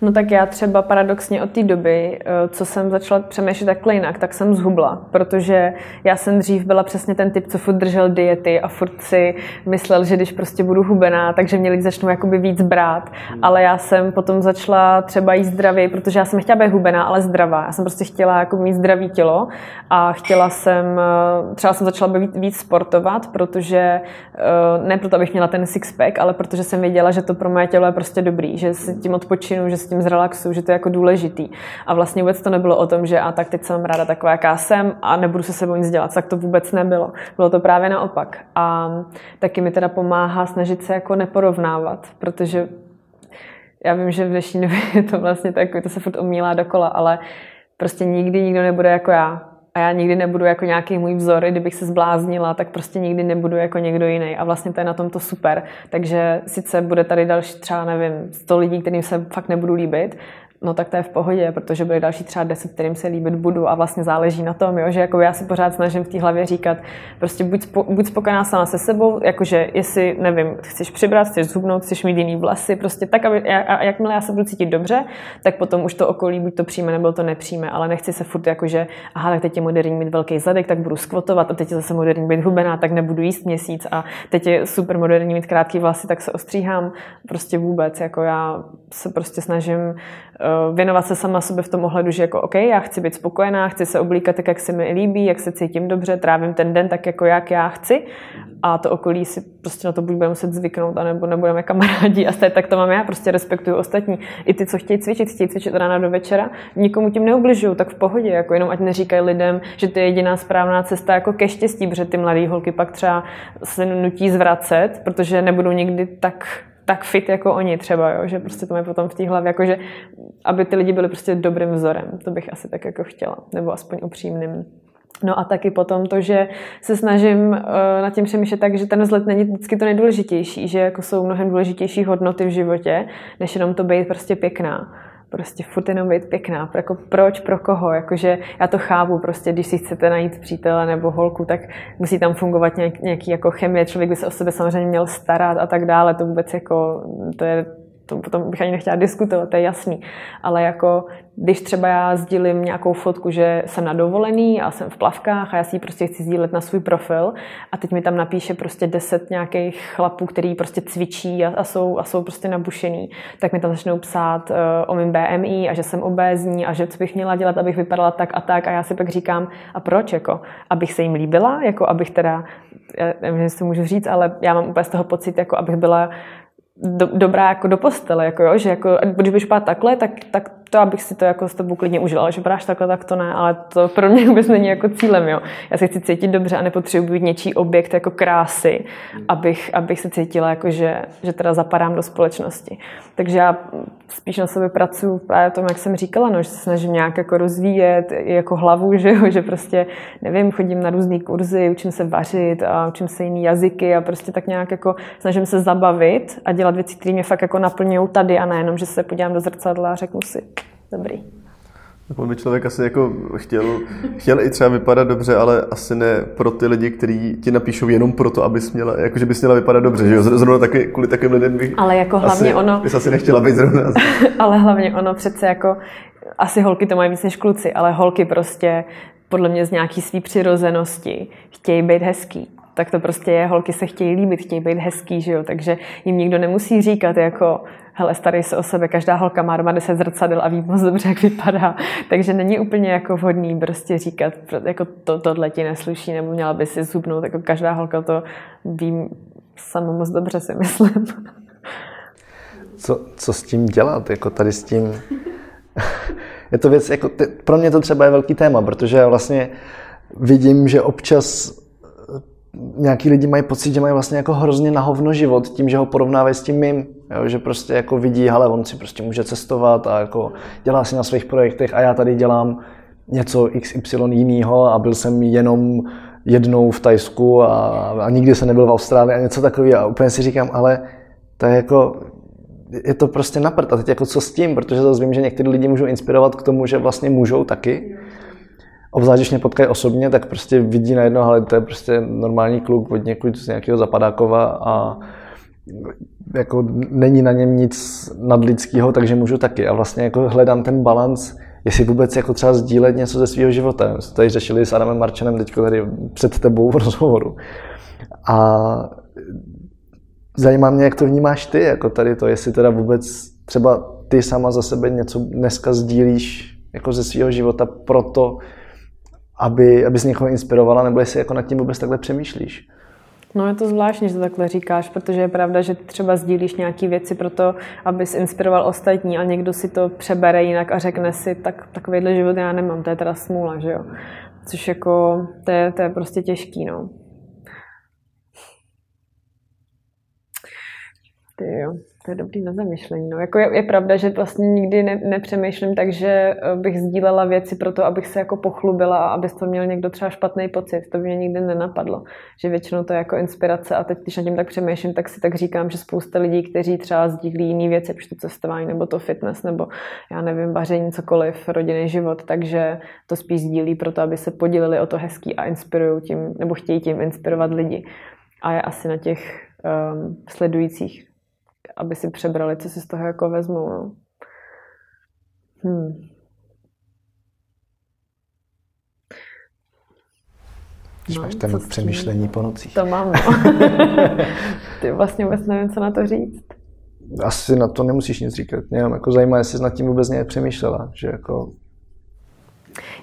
No tak já třeba paradoxně od té doby, eh, co jsem začala přemýšlet takhle jinak, tak jsem zhubla, protože já jsem dřív byla přesně ten typ, co furt držel diety a furt si myslel, že když prostě budu hubená, takže mě lidi začnou jakoby víc brát. Hmm. Ale já jsem potom začala třeba jíst zdravě, protože já jsem chtěla být hubená, ale zdravá. Já jsem prostě chtěla jako mít zdravý tělo a chtěla jsem, eh, třeba jsem začala být víc sportovat, protože eh, ne proto, abych měla ten six-pack, ale protože jsem věděla, že to pro moje tělo je prostě dobrý, že si tím odpočinu, že tím zrelaxuju, že to je jako důležitý. A vlastně vůbec to nebylo o tom, že a tak teď jsem ráda taková, jaká jsem a nebudu se sebou nic dělat. Tak to vůbec nebylo. Bylo to právě naopak. A taky mi teda pomáhá snažit se jako neporovnávat, protože já vím, že v dnešní době je to vlastně tak, to se furt omílá dokola, ale prostě nikdy nikdo nebude jako já a já nikdy nebudu jako nějaký můj vzor, kdybych se zbláznila, tak prostě nikdy nebudu jako někdo jiný. A vlastně to je na tom to super. Takže sice bude tady další třeba, nevím, 100 lidí, kterým se fakt nebudu líbit, no tak to je v pohodě, protože bude další třeba deset, kterým se líbit budu a vlastně záleží na tom, jo, že jako já si pořád snažím v té hlavě říkat, prostě buď, spo, buď spokojená sama se sebou, jakože jestli, nevím, chceš přibrat, chceš zhubnout, chceš mít jiný vlasy, prostě tak, aby, a, jakmile já se budu cítit dobře, tak potom už to okolí buď to přijme, nebo to nepřijme, ale nechci se furt jakože, aha, tak teď je moderní mít velký zadek, tak budu skvotovat a teď je zase moderní být hubená, tak nebudu jíst měsíc a teď je super moderní mít krátký vlasy, tak se ostříhám, prostě vůbec, jako já se prostě snažím věnovat se sama sobě v tom ohledu, že jako OK, já chci být spokojená, chci se oblíkat tak, jak se mi líbí, jak se cítím dobře, trávím ten den tak, jako jak já chci a to okolí si prostě na to buď bude muset zvyknout, anebo nebudeme kamarádi a stejně tak to mám já, prostě respektuju ostatní. I ty, co chtějí cvičit, chtějí cvičit od rána do večera, nikomu tím neubližuju, tak v pohodě, jako jenom ať neříkají lidem, že to je jediná správná cesta jako ke štěstí, protože ty mladé holky pak třeba se nutí zvracet, protože nebudou nikdy tak tak fit jako oni třeba, jo? že prostě to mají potom v té hlavě, jako že aby ty lidi byli prostě dobrým vzorem, to bych asi tak jako chtěla, nebo aspoň upřímným. No a taky potom to, že se snažím uh, nad tím přemýšlet tak, že ten vzhled není vždycky to nejdůležitější, že jako jsou mnohem důležitější hodnoty v životě, než jenom to být prostě pěkná prostě furt jenom být pěkná. Jako proč, pro koho? Jakože já to chápu, prostě když si chcete najít přítele nebo holku, tak musí tam fungovat nějak, nějaký jako chemie, člověk by se o sebe samozřejmě měl starat a tak dále, to vůbec jako, to je to potom bych ani nechtěla diskutovat, to je jasný. Ale jako, když třeba já sdílím nějakou fotku, že jsem na dovolený a jsem v plavkách a já si ji prostě chci sdílet na svůj profil a teď mi tam napíše prostě deset nějakých chlapů, který prostě cvičí a, a, jsou, a jsou prostě nabušený, tak mi tam začnou psát uh, o mým BMI a že jsem obézní a že co bych měla dělat, abych vypadala tak a tak. A já si pak říkám, a proč, jako, abych se jim líbila, jako? Abych teda, já nevím, jestli můžu říct, ale já mám úplně z toho pocit, jako? Abych byla do, dobrá jako do postele, jako jo, že jako, když budeš spát takhle, tak, tak to, abych si to jako s tebou klidně užila, ale že bráš takhle, tak to ne, ale to pro mě vůbec není jako cílem, jo. Já se chci cítit dobře a nepotřebuji být něčí objekt jako krásy, abych, abych se cítila jako, že, že teda zapadám do společnosti. Takže já spíš na sobě pracuji právě tom, jak jsem říkala, no, že se snažím nějak jako rozvíjet jako hlavu, že, jo, že prostě, nevím, chodím na různé kurzy, učím se vařit a učím se jiný jazyky a prostě tak nějak jako snažím se zabavit a dělat věci, které mě fakt jako naplňují tady a nejenom, že se podívám do zrcadla a řeknu si, dobrý. On by člověk asi jako chtěl, chtěl i třeba vypadat dobře, ale asi ne pro ty lidi, kteří ti napíšou jenom proto, abys měla, jako že bys měla vypadat dobře, že jo? Zrovna taky, kvůli takovým lidem bych Ale jako hlavně asi, ono... Bys asi nechtěla být zrovna. ale hlavně ono přece jako, asi holky to mají víc než kluci, ale holky prostě podle mě z nějaký svý přirozenosti chtějí být hezký tak to prostě je, holky se chtějí líbit, chtějí být hezký, že jo, takže jim nikdo nemusí říkat jako, hele, starej se o sebe, každá holka má doma 10 zrcadel a ví moc dobře, jak vypadá, takže není úplně jako vhodný prostě říkat, jako to, tohle ti nesluší, nebo měla by si zubnout, jako každá holka to ví sama moc dobře, si myslím. Co, co s tím dělat, jako tady s tím? je to věc, jako ty, pro mě to třeba je velký téma, protože vlastně vidím, že občas nějaký lidi mají pocit, že mají vlastně jako hrozně na hovno život tím, že ho porovnávají s tím mým, jo, že prostě jako vidí, hele, on si prostě může cestovat a jako dělá si na svých projektech a já tady dělám něco XY jiného a byl jsem jenom jednou v Tajsku a, a nikdy jsem nebyl v Austrálii a něco takového. A úplně si říkám, ale to je jako, je to prostě naprt a teď jako co s tím, protože zase vím, že některý lidi můžou inspirovat k tomu, že vlastně můžou taky, obzvlášť, když mě potkají osobně, tak prostě vidí najednou, ale to je prostě normální kluk od někud z nějakého zapadákova a jako není na něm nic nadlidského, takže můžu taky. A vlastně jako hledám ten balans, jestli vůbec jako třeba sdílet něco ze svého života. My jsme tady řešili s Adamem Marčanem teď tady před tebou v rozhovoru. A zajímá mě, jak to vnímáš ty, jako tady to, jestli teda vůbec třeba ty sama za sebe něco dneska sdílíš jako ze svého života proto, aby, aby z někoho inspirovala, nebo jestli jako nad tím vůbec takhle přemýšlíš? No je to zvláštní, že to takhle říkáš, protože je pravda, že třeba sdílíš nějaké věci pro to, abys inspiroval ostatní a někdo si to přebere jinak a řekne si, tak takovýhle život já nemám, to je teda smůla, že jo. Což jako, to je, to je prostě těžký, no. Ty jo. To je dobrý na zamyšlení. No. Jako je, je, pravda, že vlastně nikdy ne, nepřemýšlím tak, že eh, bych sdílela věci pro to, abych se jako pochlubila a aby to měl někdo třeba špatný pocit. To by mě nikdy nenapadlo. Že většinou to je jako inspirace a teď, když na tím tak přemýšlím, tak si tak říkám, že spousta lidí, kteří třeba sdílí jiné věci, jako to cestování nebo to fitness nebo já nevím, vaření, cokoliv, rodinný život, takže to spíš sdílí pro to, aby se podělili o to hezký a inspirují tím, nebo chtějí tím inspirovat lidi. A je asi na těch um, sledujících aby si přebrali, co si z toho jako vezmou. No. Hmm. Když no, máš ten přemýšlení po nocích. To mám, no. Ty vlastně vůbec nevím, co na to říct. Asi na to nemusíš nic říkat. Mě jako zajímá, jestli jsi nad tím vůbec nějak přemýšlela. Že jako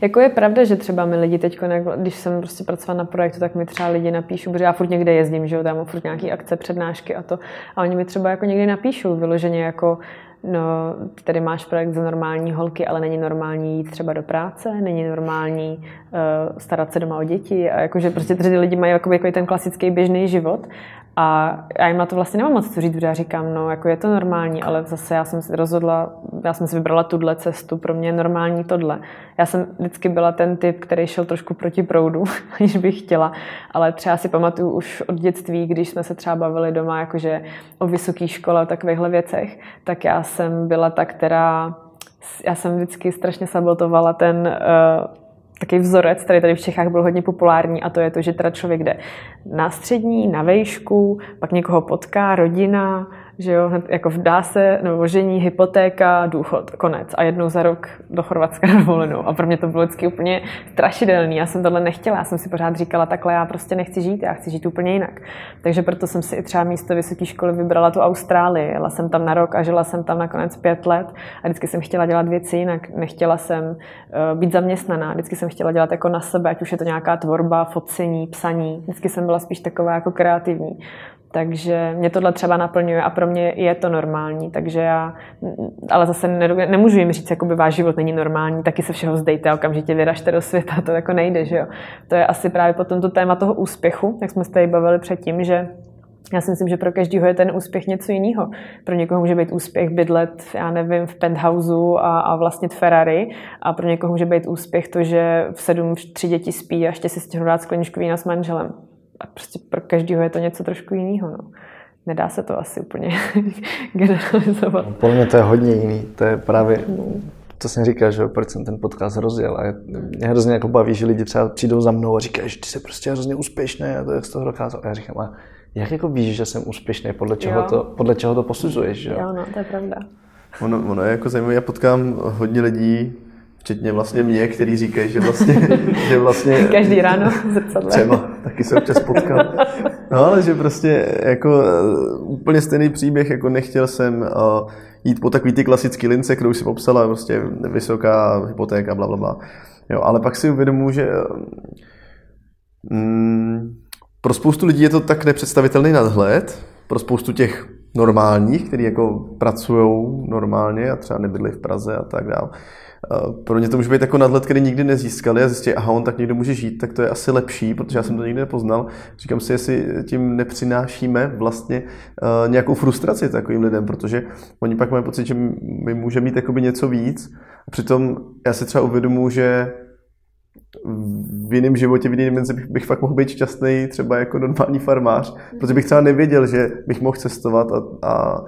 jako je pravda, že třeba mi lidi teď, když jsem prostě pracovala na projektu, tak mi třeba lidi napíšou, protože já furt někde jezdím, že jo, tam furt nějaký akce, přednášky a to. A oni mi třeba jako někdy napíšou vyloženě jako, no, tady máš projekt za normální holky, ale není normální jít třeba do práce, není normální uh, starat se doma o děti a jakože prostě ty lidi mají jako, jako ten klasický běžný život a já jim na to vlastně nemám moc co říct, protože já říkám, no jako je to normální, ale zase já jsem si rozhodla, já jsem si vybrala tuhle cestu, pro mě je normální tohle. Já jsem vždycky byla ten typ, který šel trošku proti proudu, když bych chtěla, ale třeba si pamatuju už od dětství, když jsme se třeba bavili doma jakože o vysoké škole, o takovýchhle věcech, tak já jsem byla ta, která já jsem vždycky strašně sabotovala ten uh, takový vzorec, který tady v Čechách byl hodně populární a to je to, že teda člověk jde na střední, na vejšku, pak někoho potká, rodina, že jo, jako vdá se, nebo žení, hypotéka, důchod, konec. A jednou za rok do Chorvatska na dovolenou. A pro mě to bylo vždycky úplně strašidelný. Já jsem tohle nechtěla, já jsem si pořád říkala, takhle já prostě nechci žít, já chci žít úplně jinak. Takže proto jsem si i třeba místo vysoké školy vybrala tu Austrálii. Jela jsem tam na rok a žila jsem tam nakonec pět let a vždycky jsem chtěla dělat věci jinak. Nechtěla jsem uh, být zaměstnaná, vždycky jsem chtěla dělat jako na sebe, ať už je to nějaká tvorba, focení, psaní. Vždycky jsem byla spíš taková jako kreativní. Takže mě tohle třeba naplňuje a pro mě je to normální, takže já, ale zase nemůžu jim říct, jakoby váš život není normální, taky se všeho vzdejte a okamžitě vyražte do světa, to jako nejde, že jo. To je asi právě potom to téma toho úspěchu, jak jsme se tady bavili předtím, že já si myslím, že pro každého je ten úspěch něco jiného. Pro někoho může být úspěch bydlet, já nevím, v penthouse a, a vlastnit Ferrari a pro někoho může být úspěch to, že v sedm tři děti spí a ještě si stihnou dát skleničku vína s manželem. A prostě pro každého je to něco trošku jiného. No. Nedá se to asi úplně generalizovat. No, podle mě to je hodně jiný. To je právě no to jsem říkal, že proč jsem ten podcast rozjel. A mě hrozně jako baví, že lidi třeba přijdou za mnou a říkají, že ty jsi prostě hrozně úspěšný a to jak z toho dokázal. A já říkám, a jak jako víš, že jsem úspěšný, podle čeho, to, podle čeho to posuzuješ? Že? Jo, no, to je pravda. Ono, ono je jako zajímavé, já potkám hodně lidí, včetně vlastně mě, který říkají, že vlastně, že vlastně... Každý ráno zrcadle. Třeba, taky se občas potkám. No ale že prostě jako eh, úplně stejný příběh, jako nechtěl jsem uh, jít po takový ty klasický lince, kterou si popsala, prostě vysoká hypotéka, bla, bla, bla. Jo, ale pak si uvědomuji, že mm, pro spoustu lidí je to tak nepředstavitelný nadhled, pro spoustu těch normálních, kteří jako pracují normálně a třeba nebydli v Praze a tak dále. Pro ně to může být jako nadhled, který nikdy nezískali a zjistí, aha, on tak někdo může žít, tak to je asi lepší, protože já jsem to nikdy nepoznal. Říkám si, jestli tím nepřinášíme vlastně uh, nějakou frustraci takovým lidem, protože oni pak mají pocit, že my můžeme mít jakoby něco víc. A přitom já si třeba uvědomuji, že v jiném životě, v jiné dimenzi bych, bych fakt mohl být šťastný třeba jako normální farmář, protože bych třeba nevěděl, že bych mohl cestovat a, a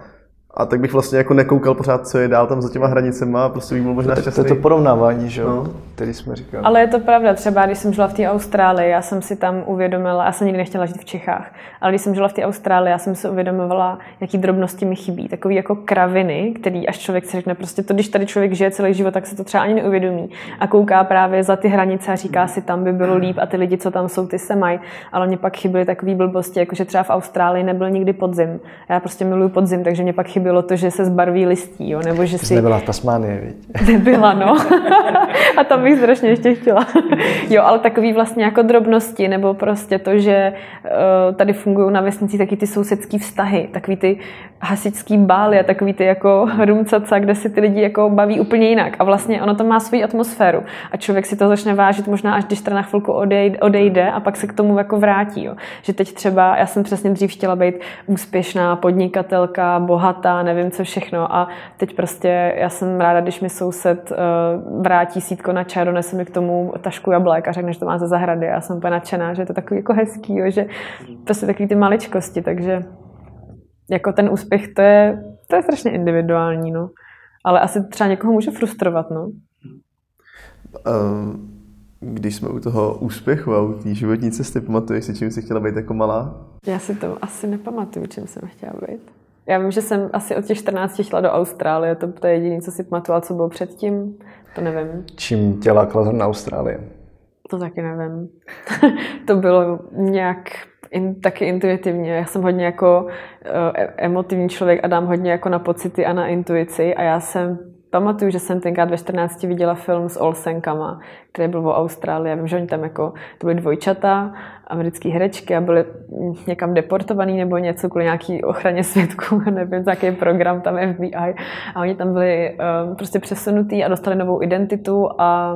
a tak bych vlastně jako nekoukal pořád, co je dál tam za těma hranicema a prostě bych byl možná šťastný. To je to porovnávání, že jo, no. který jsme říkali. Ale je to pravda, třeba když jsem žila v té Austrálii, já jsem si tam uvědomila, já jsem nikdy nechtěla žít v Čechách, ale když jsem žila v té Austrálii, já jsem si uvědomovala, jaký drobnosti mi chybí. Takový jako kraviny, který až člověk si řekne, prostě to, když tady člověk žije celý život, tak se to třeba ani neuvědomí. A kouká právě za ty hranice a říká si, tam by bylo líp a ty lidi, co tam jsou, ty se mají. Ale mě pak chyběly takové blbosti, jako že třeba v Austrálii nebyl nikdy podzim. Já prostě miluju podzim, takže mě pak chybělo to, že se zbarví listí, jo? nebo že si... nebyla v Tasmánii, viď? Nebyla, no. a tam bych strašně ještě chtěla. jo, ale takový vlastně jako drobnosti, nebo prostě to, že uh, tady fungují na vesnici taky ty sousedský vztahy, takový ty hasičský bály a takový ty jako rumcaca, kde si ty lidi jako baví úplně jinak. A vlastně ono to má svoji atmosféru. A člověk si to začne vážit možná až když teda na chvilku odejde, odejde a pak se k tomu jako vrátí. Jo. Že teď třeba, já jsem přesně dřív chtěla být úspěšná podnikatelka, bohatá, nevím co všechno. A teď prostě já jsem ráda, když mi soused uh, vrátí sítko na čaj, donese mi k tomu tašku jablek a řekne, že to má ze zahrady. Já jsem úplně nadšená, že je to takový jako hezký, jo, že prostě takový ty maličkosti, takže jako ten úspěch, to je, to je strašně individuální, no. Ale asi třeba někoho může frustrovat, no. Um, když jsme u toho úspěchu a u té životní cesty, pamatuješ si, čím jsi chtěla být jako malá? Já si to asi nepamatuju, čím jsem chtěla být. Já vím, že jsem asi od těch 14 šla do Austrálie, to, to je jediné, co si pamatuju, co bylo předtím, to nevím. Čím tě lákala na Austrálie? To taky nevím. to bylo nějak in, taky intuitivně. Já jsem hodně jako uh, emotivní člověk a dám hodně jako na pocity a na intuici a já jsem pamatuju, že jsem tenkrát ve 14 viděla film s Olsenkama, který byl o Austrálii. Já vím, že oni tam jako, to byly dvojčata, americké herečky a byly někam deportovaný nebo něco kvůli nějaký ochraně svědků, nevím, jaký program tam FBI. A oni tam byli um, prostě přesunutý a dostali novou identitu a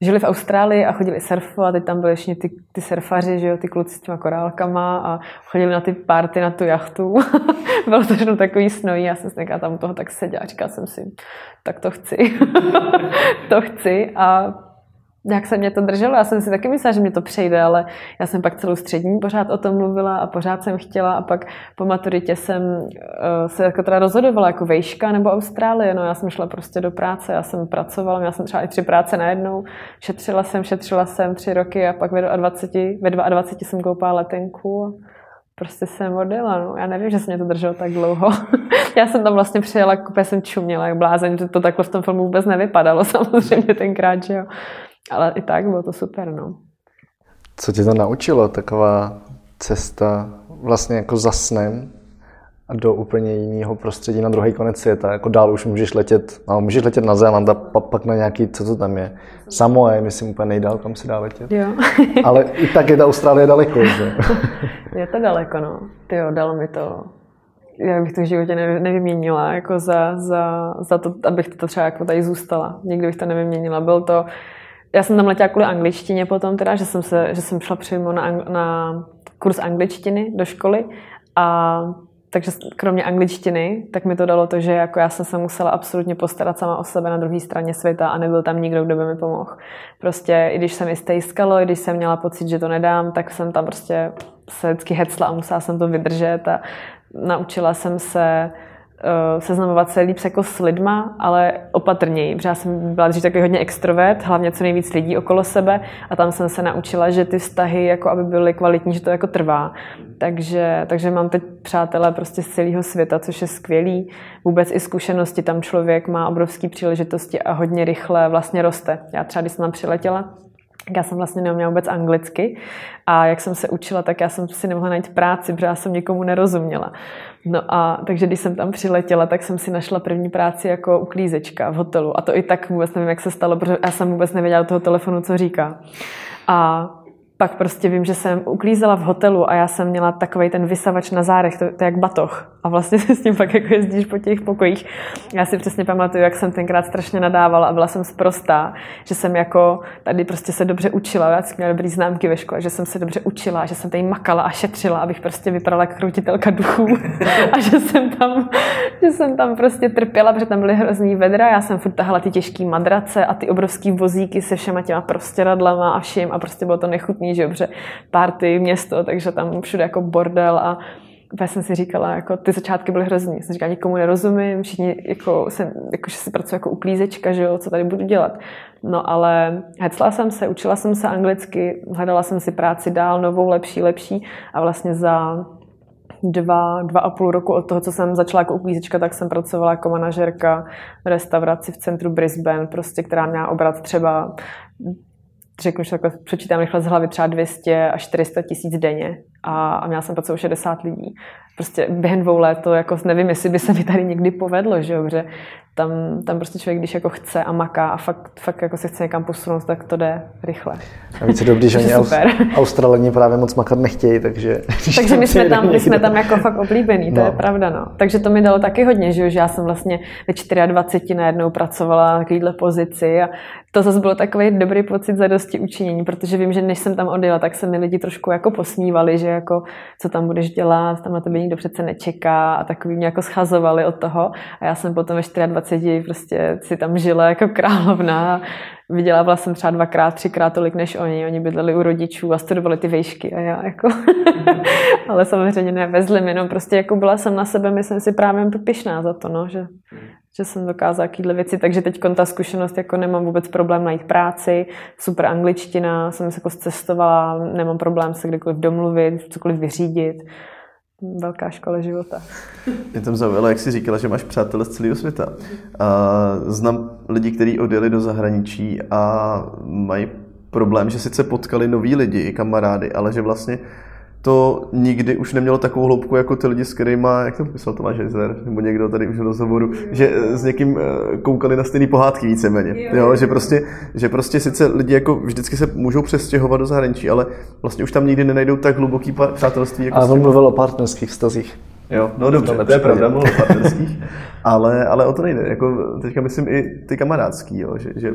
žili v Austrálii a chodili surfovat, teď tam byli všichni ty, ty surfaři, že jo, ty kluci s těma korálkama a chodili na ty party na tu jachtu. Bylo to všechno takový snojí, já jsem si tam u toho tak seděla a říkala jsem si, tak to chci. to chci a jak se mě to drželo. Já jsem si taky myslela, že mě to přejde, ale já jsem pak celou střední pořád o tom mluvila a pořád jsem chtěla a pak po maturitě jsem uh, se jako teda rozhodovala jako vejška nebo Austrálie. No já jsem šla prostě do práce, já jsem pracovala, měla jsem třeba i tři práce najednou, šetřila jsem, šetřila jsem tři roky a pak ve 22, ve 22 jsem koupala letenku a prostě jsem odjela, no. Já nevím, že se mě to drželo tak dlouho. já jsem tam vlastně přijela, úplně jsem čuměla jak blázen, že to takhle v tom filmu vůbec nevypadalo samozřejmě tenkrát, že jo. Ale i tak bylo to super, no. Co tě to naučilo, taková cesta vlastně jako za snem a do úplně jiného prostředí na druhý konec světa. Jako dál už můžeš letět, no, můžeš letět na Zéland a pak na nějaký, co to tam je. Samoa je, myslím, úplně nejdál, kam se dá letět. Jo. Ale i tak je ta Austrálie daleko, že? je to daleko, no. Ty jo, dalo mi to já bych to v životě nevyměnila jako za, za, za to, abych to třeba jako tady zůstala. Nikdy bych to nevyměnila. Byl to, já jsem tam letěla kvůli angličtině potom teda, že jsem, se, že jsem šla přímo na, na kurz angličtiny do školy a takže kromě angličtiny, tak mi to dalo to, že jako já jsem se musela absolutně postarat sama o sebe na druhé straně světa a nebyl tam nikdo, kdo by mi pomohl. Prostě i když se mi stejskalo, i když jsem měla pocit, že to nedám, tak jsem tam prostě se vždycky hecla a musela jsem to vydržet a naučila jsem se seznamovat se líp jako s lidma, ale opatrněji, protože já jsem byla dřív takový hodně extrovert, hlavně co nejvíc lidí okolo sebe a tam jsem se naučila, že ty vztahy, jako aby byly kvalitní, že to jako trvá. Takže, takže mám teď přátelé prostě z celého světa, což je skvělý. Vůbec i zkušenosti, tam člověk má obrovské příležitosti a hodně rychle vlastně roste. Já třeba, když jsem tam přiletěla, já jsem vlastně neuměla vůbec anglicky a jak jsem se učila, tak já jsem si nemohla najít práci, protože já jsem nikomu nerozuměla. No a takže když jsem tam přiletěla, tak jsem si našla první práci jako uklízečka v hotelu. A to i tak vůbec nevím, jak se stalo, protože já jsem vůbec nevěděla do toho telefonu, co říká. A pak prostě vím, že jsem uklízela v hotelu a já jsem měla takový ten vysavač na zárech, to, to je jak batoh. A vlastně se s tím pak jako jezdíš po těch pokojích. Já si přesně pamatuju, jak jsem tenkrát strašně nadávala a byla jsem sprostá, že jsem jako tady prostě se dobře učila. Já jsem měla dobrý známky ve škole, že jsem se dobře učila, že jsem tady makala a šetřila, abych prostě vypadala jako krutitelka duchů. a že jsem tam, že jsem tam prostě trpěla, protože tam byly hrozný vedra. Já jsem furt tahala ty těžké madrace a ty obrovský vozíky se všema těma prostě radlama a vším a prostě bylo to nechutný, že dobře, party, město, takže tam všude jako bordel a já jsem si říkala, jako ty začátky byly hrozný. Jsem říkala, nikomu nerozumím, všichni, jako, jsem, jako, že si pracuji jako uklízečka, že jo, co tady budu dělat. No ale hecla jsem se, učila jsem se anglicky, hledala jsem si práci dál, novou, lepší, lepší a vlastně za dva, dva a půl roku od toho, co jsem začala jako uklízečka, tak jsem pracovala jako manažerka v restauraci v centru Brisbane, prostě, která měla obrat třeba řeknu, že takhle přečítám rychle z hlavy třeba 200 až 400 tisíc denně a, a měla jsem pod 60 lidí. Prostě během dvou let to jako nevím, jestli by se mi tady někdy povedlo, že jo, že tam, tam prostě člověk, když jako chce a maká a fakt, fakt jako se chce někam posunout, tak to jde rychle. A víc je dobrý, že oni Australani právě moc makat nechtějí, takže... Takže my jsme, tam, my jsme tam jako fakt oblíbení, to no. je pravda, no. Takže to mi dalo taky hodně, že, jo, že já jsem vlastně ve 24 najednou pracovala na takovýhle pozici a to zase bylo takový dobrý pocit zadosti učinění, protože vím, že než jsem tam odjela, tak se mi lidi trošku jako posmívali, že jako co tam budeš dělat, tam na tebe nikdo přece nečeká a takový mě jako schazovali od toho a já jsem potom ve 24 prostě si tam žila jako královna. Vydělávala jsem třeba dvakrát, třikrát tolik než oni. Oni bydleli u rodičů a studovali ty vejšky a já jako... Ale samozřejmě ne ve jenom prostě jako byla jsem na sebe, myslím si právě pyšná za to, no, že, že jsem dokázala takovéhle věci, takže teď ta zkušenost, jako nemám vůbec problém najít práci, super angličtina, jsem se jako cestovala, nemám problém se kdekoliv domluvit, cokoliv vyřídit velká škola života. Mě tam zaujalo, jak jsi říkala, že máš přátelé z celého světa. A znám lidi, kteří odjeli do zahraničí a mají problém, že sice potkali noví lidi, kamarády, ale že vlastně to nikdy už nemělo takovou hloubku jako ty lidi, s kterými, jak to popisal Tomáš Hezer, nebo někdo tady už v rozhovoru, že eh, s někým eh, koukali na stejné pohádky víceméně. Jo, jo, že, prostě, že prostě sice lidi jako vždycky se můžou přestěhovat do zahraničí, ale vlastně už tam nikdy nenajdou tak hluboký přátelství. Jako ale on mluvil o partnerských vztazích. Jo, no dobře, to je pravda, mluvil o partnerských, ale, ale o to nejde. Jako teďka myslím i ty kamarádský, jo, že, že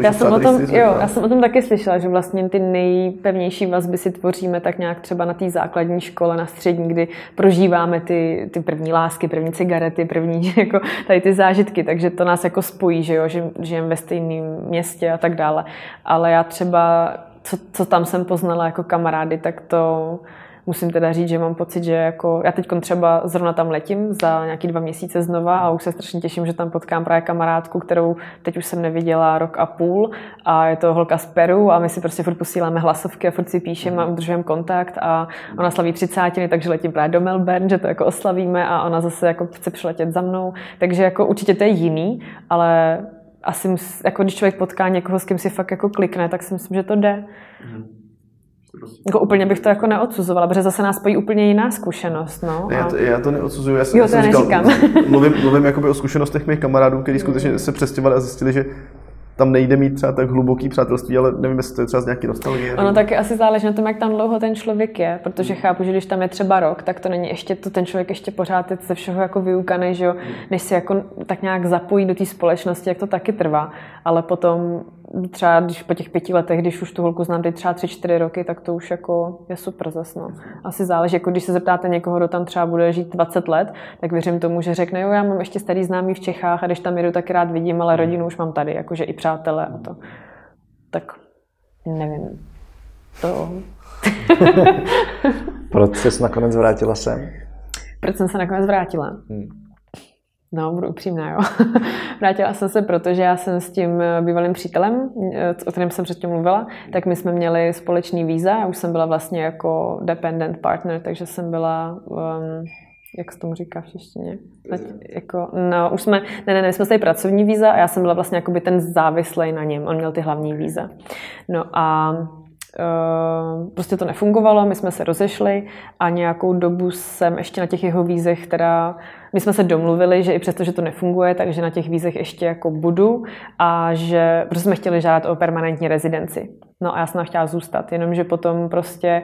já jsem, o tom, jo, já jsem o tom taky slyšela, že vlastně ty nejpevnější vazby si tvoříme tak nějak třeba na té základní škole, na střední, kdy prožíváme ty, ty první lásky, první cigarety, první jako tady ty zážitky, takže to nás jako spojí, že jo, že žijeme ve stejném městě a tak dále. Ale já třeba, co, co tam jsem poznala jako kamarády, tak to musím teda říct, že mám pocit, že jako já teď třeba zrovna tam letím za nějaký dva měsíce znova a už se strašně těším, že tam potkám právě kamarádku, kterou teď už jsem neviděla rok a půl a je to holka z Peru a my si prostě furt posíláme hlasovky a furt si píšeme a udržujeme kontakt a ona slaví třicátiny, takže letím právě do Melbourne, že to jako oslavíme a ona zase jako chce přiletět za mnou, takže jako určitě to je jiný, ale asi, jako když člověk potká někoho, s kým si fakt jako klikne, tak si myslím, že to jde. Mm. Jako úplně bych to jako neodsuzovala, protože zase nás spojí úplně jiná zkušenost. No. Ne, já, to, já to neodsuzuju, já, jo, já jsem říkal, mluvím, mluvím jakoby o zkušenostech mých kamarádů, kteří skutečně se přestěhovali a zjistili, že tam nejde mít třeba tak hluboký přátelství, ale nevím, jestli to je třeba z nějaký nostalgie. Ono taky asi záleží na tom, jak tam dlouho ten člověk je, protože chápu, že když tam je třeba rok, tak to není ještě, to ten člověk ještě pořád je ze všeho jako vyukaný, že jo, než se jako tak nějak zapojí do té společnosti, jak to taky trvá. Ale potom třeba když po těch pěti letech, když už tu holku znám teď třeba tři, čtyři roky, tak to už jako je super zas, no. Asi záleží, jako když se zeptáte někoho, kdo tam třeba bude žít 20 let, tak věřím tomu, že řekne, jo, já mám ještě starý známý v Čechách a když tam jedu, tak rád vidím, ale rodinu už mám tady, jakože i přátelé a to. Tak nevím. To... Proč jsi nakonec vrátila sem? Proč jsem se nakonec vrátila? Hmm. No, budu upřímná, jo. Vrátila jsem se, protože já jsem s tím eh, bývalým přítelem, eh, o kterém jsem předtím mluvila, tak my jsme měli společný víza. Já už jsem byla vlastně jako dependent partner, takže jsem byla, um, jak se tomu říká v češtině? Jako, no, už jsme, ne, ne, ne, jsme tady pracovní víza a já jsem byla vlastně jakoby ten závislý na něm. On měl ty hlavní víza. No a Uh, prostě to nefungovalo, my jsme se rozešli a nějakou dobu jsem ještě na těch jeho vízech, která my jsme se domluvili, že i přesto, že to nefunguje, takže na těch vízech ještě jako budu a že, protože jsme chtěli žádat o permanentní rezidenci. No a já jsem chtěla zůstat, jenomže potom prostě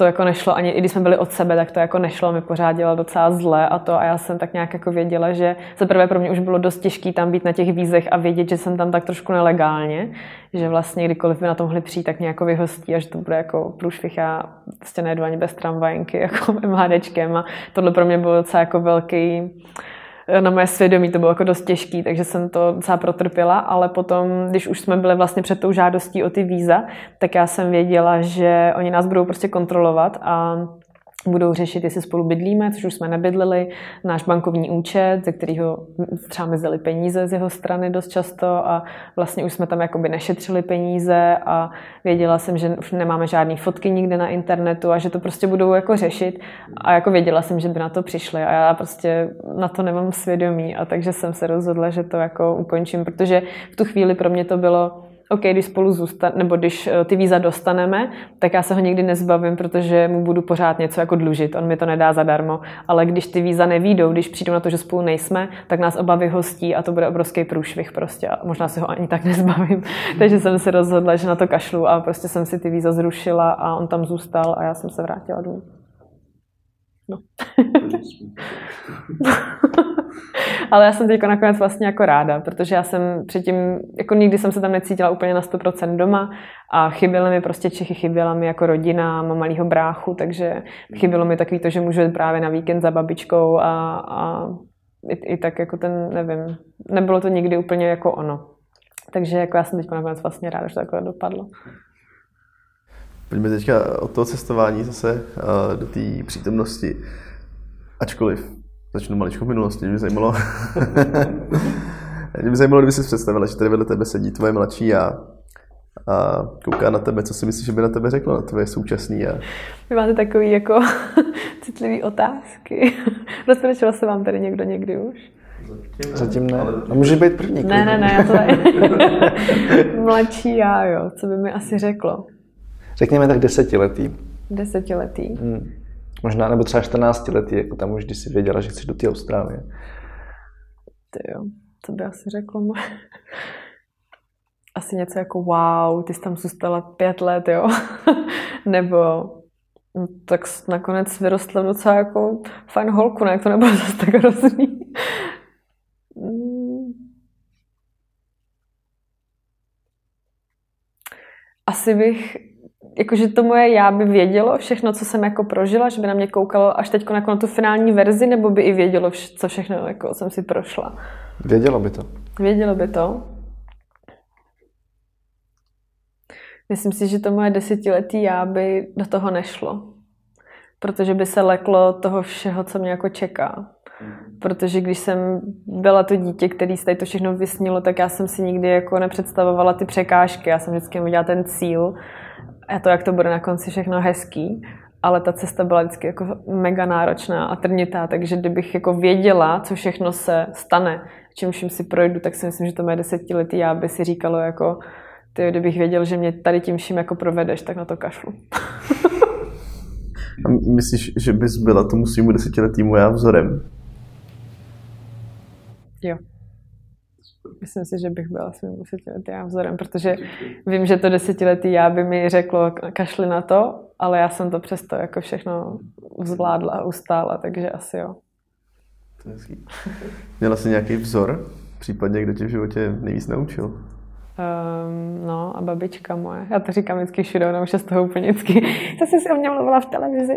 to jako nešlo, ani i když jsme byli od sebe, tak to jako nešlo, mi pořád dělal docela zle a to a já jsem tak nějak jako věděla, že za prvé pro mě už bylo dost těžké tam být na těch vízech a vědět, že jsem tam tak trošku nelegálně, že vlastně kdykoliv by na tom mohli přijít, tak mě jako vyhostí a že to bude jako průšvih, já prostě nejdu ani bez tramvajenky, jako MHDčkem a tohle pro mě bylo docela jako velký na moje svědomí to bylo jako dost těžký, takže jsem to docela protrpěla, ale potom, když už jsme byli vlastně před tou žádostí o ty víza, tak já jsem věděla, že oni nás budou prostě kontrolovat a budou řešit, jestli spolu bydlíme, což už jsme nebydleli, náš bankovní účet, ze kterého třeba mizely peníze z jeho strany dost často a vlastně už jsme tam jakoby nešetřili peníze a věděla jsem, že už nemáme žádné fotky nikde na internetu a že to prostě budou jako řešit a jako věděla jsem, že by na to přišli a já prostě na to nemám svědomí a takže jsem se rozhodla, že to jako ukončím, protože v tu chvíli pro mě to bylo OK, když spolu zůstan, nebo když eh, ty víza dostaneme, tak já se ho nikdy nezbavím, protože mu budu pořád něco jako dlužit. On mi to nedá zadarmo. Ale když ty víza nevídou, když přijdou na to, že spolu nejsme, tak nás oba vyhostí a to bude obrovský průšvih prostě. A možná se ho ani tak nezbavím. Takže jsem se rozhodla, že na to kašlu a prostě jsem si ty víza zrušila a on tam zůstal a já jsem se vrátila domů. No. Ale já jsem teď nakonec vlastně jako ráda, protože já jsem předtím, jako nikdy jsem se tam necítila úplně na 100% doma a chyběly mi prostě Čechy, chyběla mi jako rodina, mám malýho bráchu, takže chybělo mi takový to, že můžu jít právě na víkend za babičkou a, a i, i tak jako ten, nevím, nebylo to nikdy úplně jako ono. Takže jako já jsem teď nakonec vlastně ráda, že to takhle dopadlo. Pojďme teďka od toho cestování zase do té přítomnosti. Ačkoliv začnu maličko v minulosti, mě zajímalo, mě by zajímalo, kdyby si představila, že tady vedle tebe sedí tvoje mladší já a kouká na tebe, co si myslíš, že by na tebe řekla, na tvoje současný já. Vy máte takový jako citlivý otázky. Rozprečila se vám tady někdo někdy už? Zatím, Zatím ne. A může být první. Ne, ne, ne, já to Mladší já, jo. Co by mi asi řeklo? Řekněme tak desetiletý. Desetiletý. Hmm. Možná, nebo třeba 14 letý, jako tam už, když jsi věděla, že chceš do té Austrálie. Ty jo, co by asi řeklo moje? Asi něco jako wow, ty jsi tam zůstala pět let, jo? nebo no, tak nakonec vyrostla docela jako fajn holku, ne? To nebylo zase tak hrozný. Hmm. Asi bych jakože to moje já by vědělo všechno, co jsem jako prožila, že by na mě koukalo až teď jako na tu finální verzi, nebo by i vědělo, co všechno jako jsem si prošla? Vědělo by to. Vědělo by to. Myslím si, že to moje desetiletí já by do toho nešlo. Protože by se leklo toho všeho, co mě jako čeká. Protože když jsem byla to dítě, který se tady to všechno vysnilo, tak já jsem si nikdy jako nepředstavovala ty překážky. Já jsem vždycky měla ten cíl a to, jak to bude na konci všechno hezký, ale ta cesta byla vždycky jako mega náročná a trnitá, takže kdybych jako věděla, co všechno se stane, čím vším si projdu, tak si myslím, že to mé desetiletí já by si říkalo jako ty, kdybych věděl, že mě tady tím vším jako provedeš, tak na to kašlu. A myslíš, že bys byla tomu svýmu desetiletýmu já vzorem? Jo. Myslím si, že bych byla svým desetiletý já vzorem, protože vím, že to desetiletý já by mi řeklo kašli na to, ale já jsem to přesto jako všechno zvládla a ustála, takže asi jo. Měla jsi nějaký vzor, případně kdo tě v životě nejvíc naučil? Um, no a babička moje. Já to říkám vždycky všude, ona už z toho úplně vždycky. To jsi si o mě mluvila v televizi.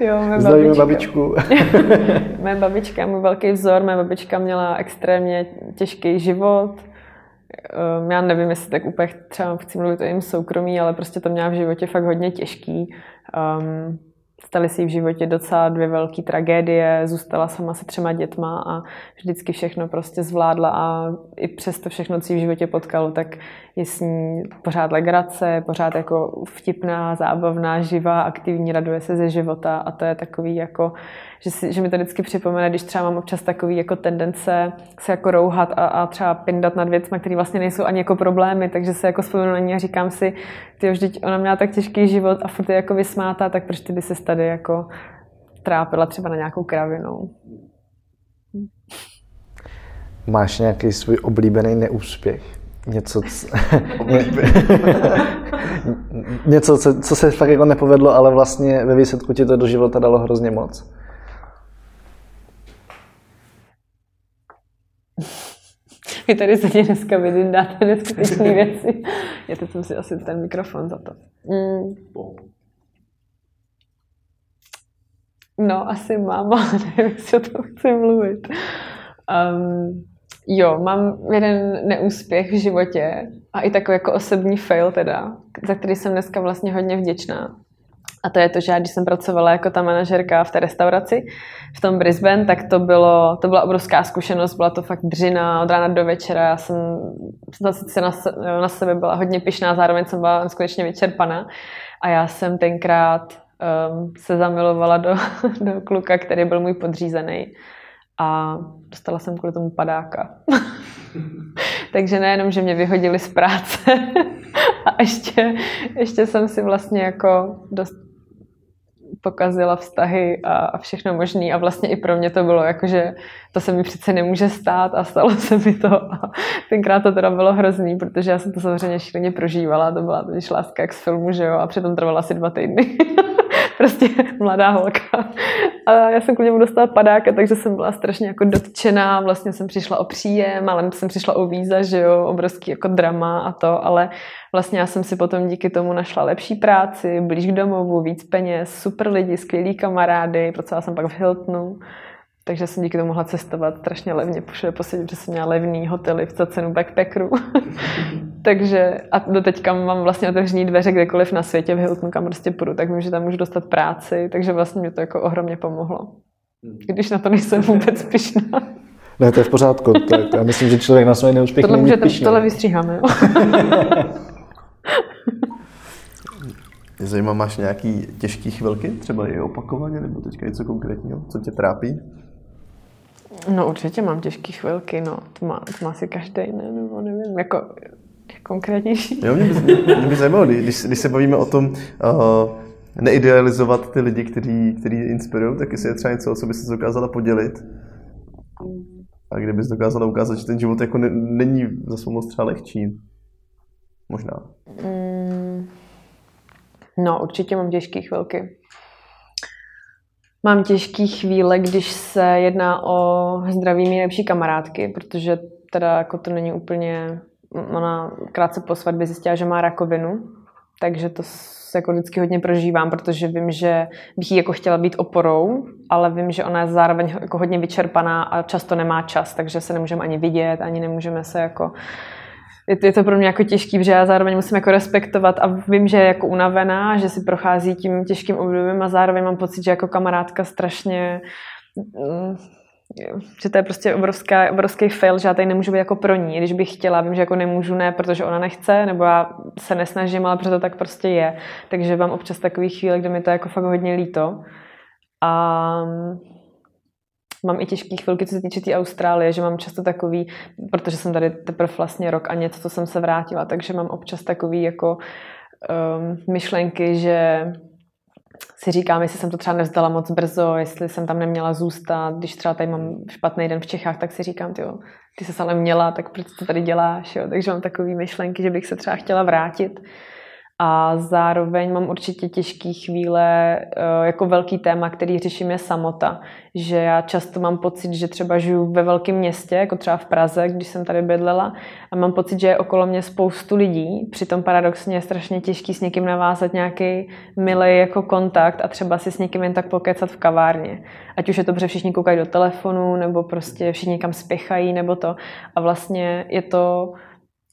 jo, mé Zdravíme babičku. mé babička je můj velký vzor. Mé babička měla extrémně těžký život. Um, já nevím, jestli tak úplně třeba chci mluvit o jejím soukromí, ale prostě to měla v životě fakt hodně těžký. Um, staly si v životě docela dvě velké tragédie, zůstala sama se třema dětma a vždycky všechno prostě zvládla a i přes to všechno, co v životě potkalo, tak je s ní pořád legrace, pořád jako vtipná, zábavná, živá, aktivní, raduje se ze života a to je takový jako, že, si, že mi to vždycky připomene, když třeba mám občas takový jako tendence se jako rouhat a, a třeba pindat nad věcmi, které vlastně nejsou ani jako problémy, takže se jako vzpomenu na ní a říkám si, ty vždyť ona měla tak těžký život a furt je jako vysmátá, tak proč ty by se tady jako trápila třeba na nějakou kravinou. Máš nějaký svůj oblíbený neúspěch? Něco, c... něco co, co se fakt jako nepovedlo, ale vlastně ve výsledku ti to do života dalo hrozně moc. Vy tady se dneska vydindáte neskutečné věci. Já teď jsem si asi ten mikrofon za to. Mm. No, asi mám, ale nevím, jestli o tom chci mluvit. Um, jo, mám jeden neúspěch v životě a i takový jako osobní fail teda, za který jsem dneska vlastně hodně vděčná. A to je to, že já, když jsem pracovala jako ta manažerka v té restauraci v tom Brisbane, tak to, bylo, to byla obrovská zkušenost, byla to fakt dřina od rána do večera. Já jsem na, na sebe byla hodně pišná, zároveň jsem byla neskutečně vyčerpaná. A já jsem tenkrát um, se zamilovala do, do kluka, který byl můj podřízený. A dostala jsem kvůli tomu padáka. Takže nejenom, že mě vyhodili z práce, a ještě, ještě jsem si vlastně jako dost pokazila vztahy a, a všechno možné a vlastně i pro mě to bylo jako, že to se mi přece nemůže stát a stalo se mi to. A tenkrát to teda bylo hrozný, protože já jsem to samozřejmě šíleně prožívala, to byla totiž láska jak z filmu, že jo, a přitom trvala asi dva týdny. prostě mladá holka. A já jsem kvůli němu dostala padáka, takže jsem byla strašně jako dotčená. Vlastně jsem přišla o příjem, ale jsem přišla o víza, že jo, obrovský jako drama a to, ale vlastně já jsem si potom díky tomu našla lepší práci, blíž k domovu, víc peněz, super lidi, skvělí kamarády, pracovala jsem pak v Hiltonu. Takže jsem díky tomu mohla cestovat strašně levně, všude po světě, protože jsem měla levný hotely za cenu backpackeru. Takže a do teďka mám vlastně otevřený dveře kdekoliv na světě v Hiltonu, kam prostě půjdu, tak vím, že tam můžu dostat práci, takže vlastně mě to jako ohromně pomohlo. Když na to nejsem vůbec pišná. Ne, to je v pořádku. To, to já myslím, že člověk na své neúspěch tohle není můžete, Tohle vystříháme, jo? Mě zajímá, máš nějaký těžký chvilky, třeba i opakovaně, nebo teďka něco konkrétního, co tě trápí? No určitě mám těžké chvilky, no. To má, to má si každý, ne, nebo nevím, jako konkrétnější. Jo, mě by, mě by zajímalo, když, když se bavíme o tom, uh, neidealizovat ty lidi, kteří, kteří inspirují, tak jestli je třeba něco, co bys se dokázala podělit. A kdybys dokázala ukázat, že ten život jako ne, není za moc třeba lehčí. Možná. Mm, no, určitě mám těžké chvilky. Mám těžké chvíle, když se jedná o zdraví mé lepší kamarádky, protože teda jako to není úplně... Ona krátce po svatbě zjistila, že má rakovinu, takže to se jako vždycky hodně prožívám, protože vím, že bych jí jako chtěla být oporou, ale vím, že ona je zároveň jako hodně vyčerpaná a často nemá čas, takže se nemůžeme ani vidět, ani nemůžeme se jako je to, je to pro mě jako těžký, protože já zároveň musím jako respektovat a vím, že je jako unavená, že si prochází tím těžkým obdobím a zároveň mám pocit, že jako kamarádka strašně mm, že to je prostě obrovská, obrovský fail, že já tady nemůžu být jako pro ní, když bych chtěla, vím, že jako nemůžu, ne, protože ona nechce, nebo já se nesnažím, ale protože to tak prostě je. Takže mám občas takový chvíle, kde mi to je jako fakt hodně líto. A mám i těžké chvilky, co se týče té tý Austrálie, že mám často takový, protože jsem tady teprve vlastně rok a něco, co jsem se vrátila, takže mám občas takový jako um, myšlenky, že si říkám, jestli jsem to třeba nevzdala moc brzo, jestli jsem tam neměla zůstat. Když třeba tady mám špatný den v Čechách, tak si říkám, ty, ty se ale měla, tak proč to tady děláš? Jo? Takže mám takové myšlenky, že bych se třeba chtěla vrátit a zároveň mám určitě těžké chvíle, eh, jako velký téma, který řeším je samota, že já často mám pocit, že třeba žiju ve velkém městě, jako třeba v Praze, když jsem tady bydlela a mám pocit, že je okolo mě spoustu lidí, přitom paradoxně je strašně těžký s někým navázat nějaký milý jako kontakt a třeba si s někým jen tak pokecat v kavárně. Ať už je to, protože všichni koukají do telefonu, nebo prostě všichni kam spěchají, nebo to. A vlastně je to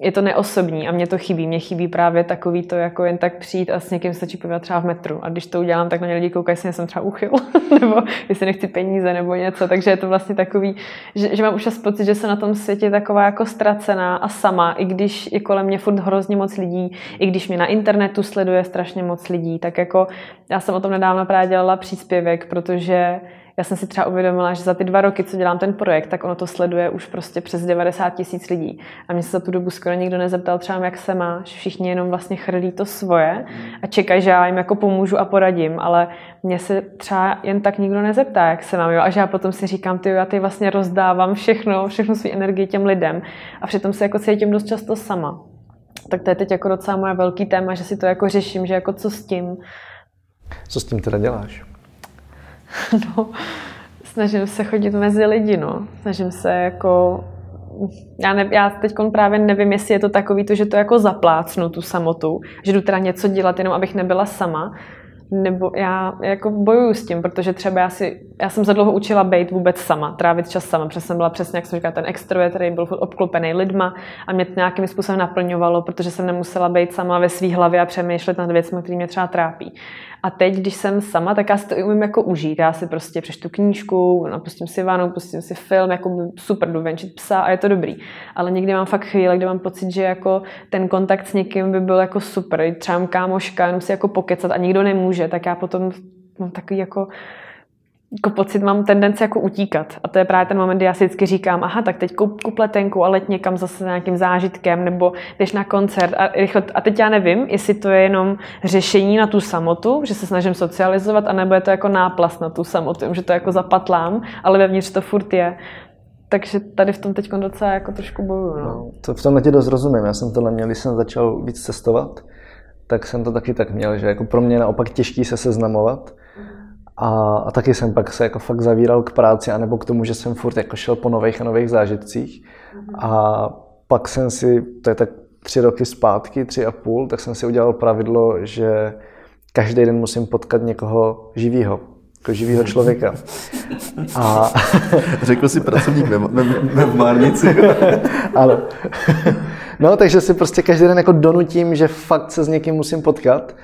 je to neosobní a mě to chybí. Mě chybí právě takový to, jako jen tak přijít a s někým stačí povídat třeba v metru. A když to udělám, tak na ně lidi koukají, jestli jsem třeba uchyl, nebo jestli nechci peníze nebo něco. Takže je to vlastně takový, že, že mám už pocit, že se na tom světě taková jako ztracená a sama, i když je kolem mě furt hrozně moc lidí, i když mě na internetu sleduje strašně moc lidí, tak jako já jsem o tom nedávno právě dělala příspěvek, protože já jsem si třeba uvědomila, že za ty dva roky, co dělám ten projekt, tak ono to sleduje už prostě přes 90 tisíc lidí. A mě se za tu dobu skoro nikdo nezeptal třeba, jak se máš. Všichni jenom vlastně chrlí to svoje a čekají, že já jim jako pomůžu a poradím, ale mě se třeba jen tak nikdo nezeptá, jak se mám. Jo? A že já potom si říkám, ty já ty vlastně rozdávám všechno, všechno svý energii těm lidem a přitom se jako cítím dost často sama. Tak to je teď jako docela moje velký téma, že si to jako řeším, že jako co s tím. Co s tím teda děláš? No, snažím se chodit mezi lidi, no. Snažím se jako já, ne, já teď právě nevím, jestli je to takový to, že to jako zaplácnu tu samotu, že jdu teda něco dělat jenom, abych nebyla sama, nebo já jako bojuju s tím, protože třeba já, si, já jsem za dlouho učila být vůbec sama, trávit čas sama, protože jsem byla přesně, jak jsem říkala, ten extrovert, který byl obklopený lidma a mě to nějakým způsobem naplňovalo, protože jsem nemusela být sama ve své hlavě a přemýšlet nad věcmi, které mě třeba trápí. A teď, když jsem sama, tak já si to umím jako užít. Já si prostě přečtu knížku, napustím si vanu, pustím si film, jako super, jdu venčit psa a je to dobrý. Ale někdy mám fakt chvíle, kdy mám pocit, že jako ten kontakt s někým by byl jako super. Třeba kámoška, jenom si jako pokecat a nikdo nemůže, tak já potom mám takový jako jako pocit mám tendenci jako utíkat. A to je právě ten moment, kdy já si vždycky říkám, aha, tak teď kup, kup letenku a let někam zase nějakým zážitkem, nebo jdeš na koncert a rychle. A teď já nevím, jestli to je jenom řešení na tu samotu, že se snažím socializovat, anebo je to jako náplast na tu samotu, že to jako zapatlám, ale vevnitř to furt je. Takže tady v tom teď docela jako trošku bojuju. No. no. to v tomhle ti dost rozumím. Já jsem tohle měl, když jsem začal víc cestovat, tak jsem to taky tak měl, že jako pro mě naopak těžký se seznamovat, a, a taky jsem pak se jako fakt zavíral k práci, anebo k tomu, že jsem furt jako šel po nových a nových zážitcích. A pak jsem si, to je tak tři roky zpátky, tři a půl, tak jsem si udělal pravidlo, že každý den musím potkat někoho živého, jako živého člověka. A... Řekl si pracovník ve, ve, ve Márnici. Ale... No, takže si prostě každý den jako donutím, že fakt se s někým musím potkat.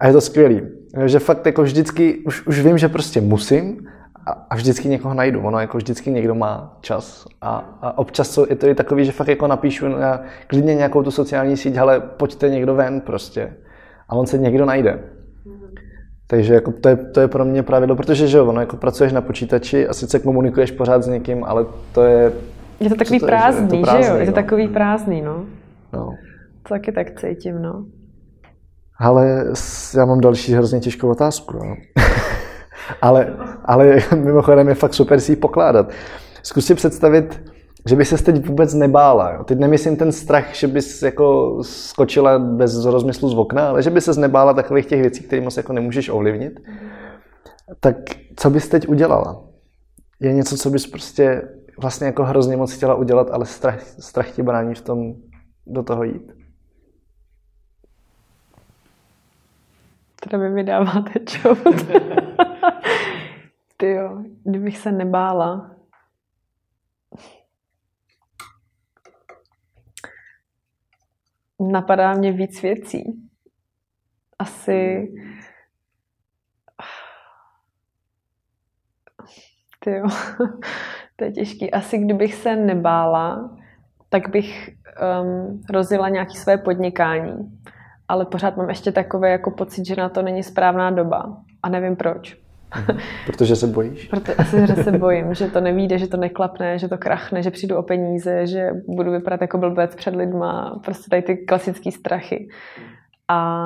A je to skvělý. Že fakt jako vždycky, už, už vím, že prostě musím a, a vždycky někoho najdu. Ono jako vždycky někdo má čas. A, a občas je to i takový, že fakt jako napíšu na klidně nějakou tu sociální síť, ale pojďte někdo ven prostě. A on se někdo najde. Takže jako to, je, to je pro mě pravidlo, protože že jo, ono jako pracuješ na počítači a sice komunikuješ pořád s někým, ale to je... Je to takový to prázdný, je, že, je to prázdný, že jo? Je to no. takový prázdný, no. no. To taky tak cítím, no. Ale já mám další hrozně těžkou otázku. No. ale, ale mimochodem je fakt super si ji pokládat. Zkus si představit, že by se teď vůbec nebála. Jo. Teď nemyslím ten strach, že bys jako skočila bez rozmyslu z okna, ale že by se nebála takových těch věcí, které moc jako nemůžeš ovlivnit. Tak co bys teď udělala? Je něco, co bys prostě vlastně jako hrozně moc chtěla udělat, ale strach, strach ti brání v tom do toho jít? Teda mi vydáváte čout. Ty jo, kdybych se nebála. Napadá mě víc věcí. Asi... Ty jo, to je těžký. Asi kdybych se nebála, tak bych um, rozjela nějaké své podnikání ale pořád mám ještě takový jako pocit, že na to není správná doba a nevím proč. Protože se bojíš? Protože asi, že se bojím, že to nevíde, že to neklapne, že to krachne, že přijdu o peníze, že budu vypadat jako blbec před lidma, prostě tady ty klasické strachy. A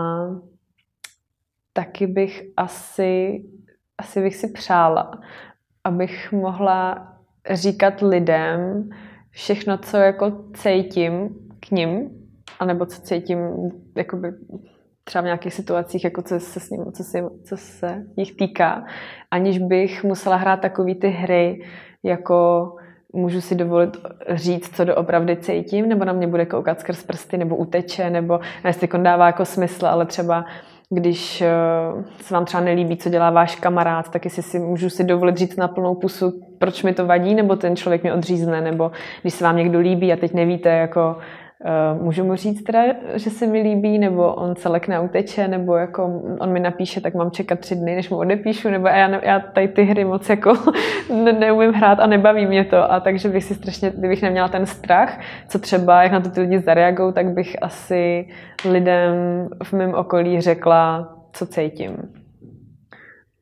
taky bych asi, asi bych si přála, abych mohla říkat lidem všechno, co jako cítím k ním, anebo co cítím jakoby třeba v nějakých situacích, jako co se s ním, co se, co se jich týká, aniž bych musela hrát takové ty hry, jako můžu si dovolit říct, co doopravdy cítím, nebo na mě bude koukat skrz prsty, nebo uteče, nebo jestli dává jako smysl, ale třeba když eh, se vám třeba nelíbí, co dělá váš kamarád, tak jestli si můžu si dovolit říct na plnou pusu, proč mi to vadí, nebo ten člověk mě odřízne, nebo když se vám někdo líbí a teď nevíte, jako Uh, můžu mu říct teda, že se mi líbí, nebo on se lekne uteče, nebo jako on mi napíše, tak mám čekat tři dny, než mu odepíšu, nebo já, já tady ty hry moc jako ne, neumím hrát a nebaví mě to. A takže bych si strašně, kdybych neměla ten strach, co třeba, jak na to ty lidi zareagují, tak bych asi lidem v mém okolí řekla, co cítím.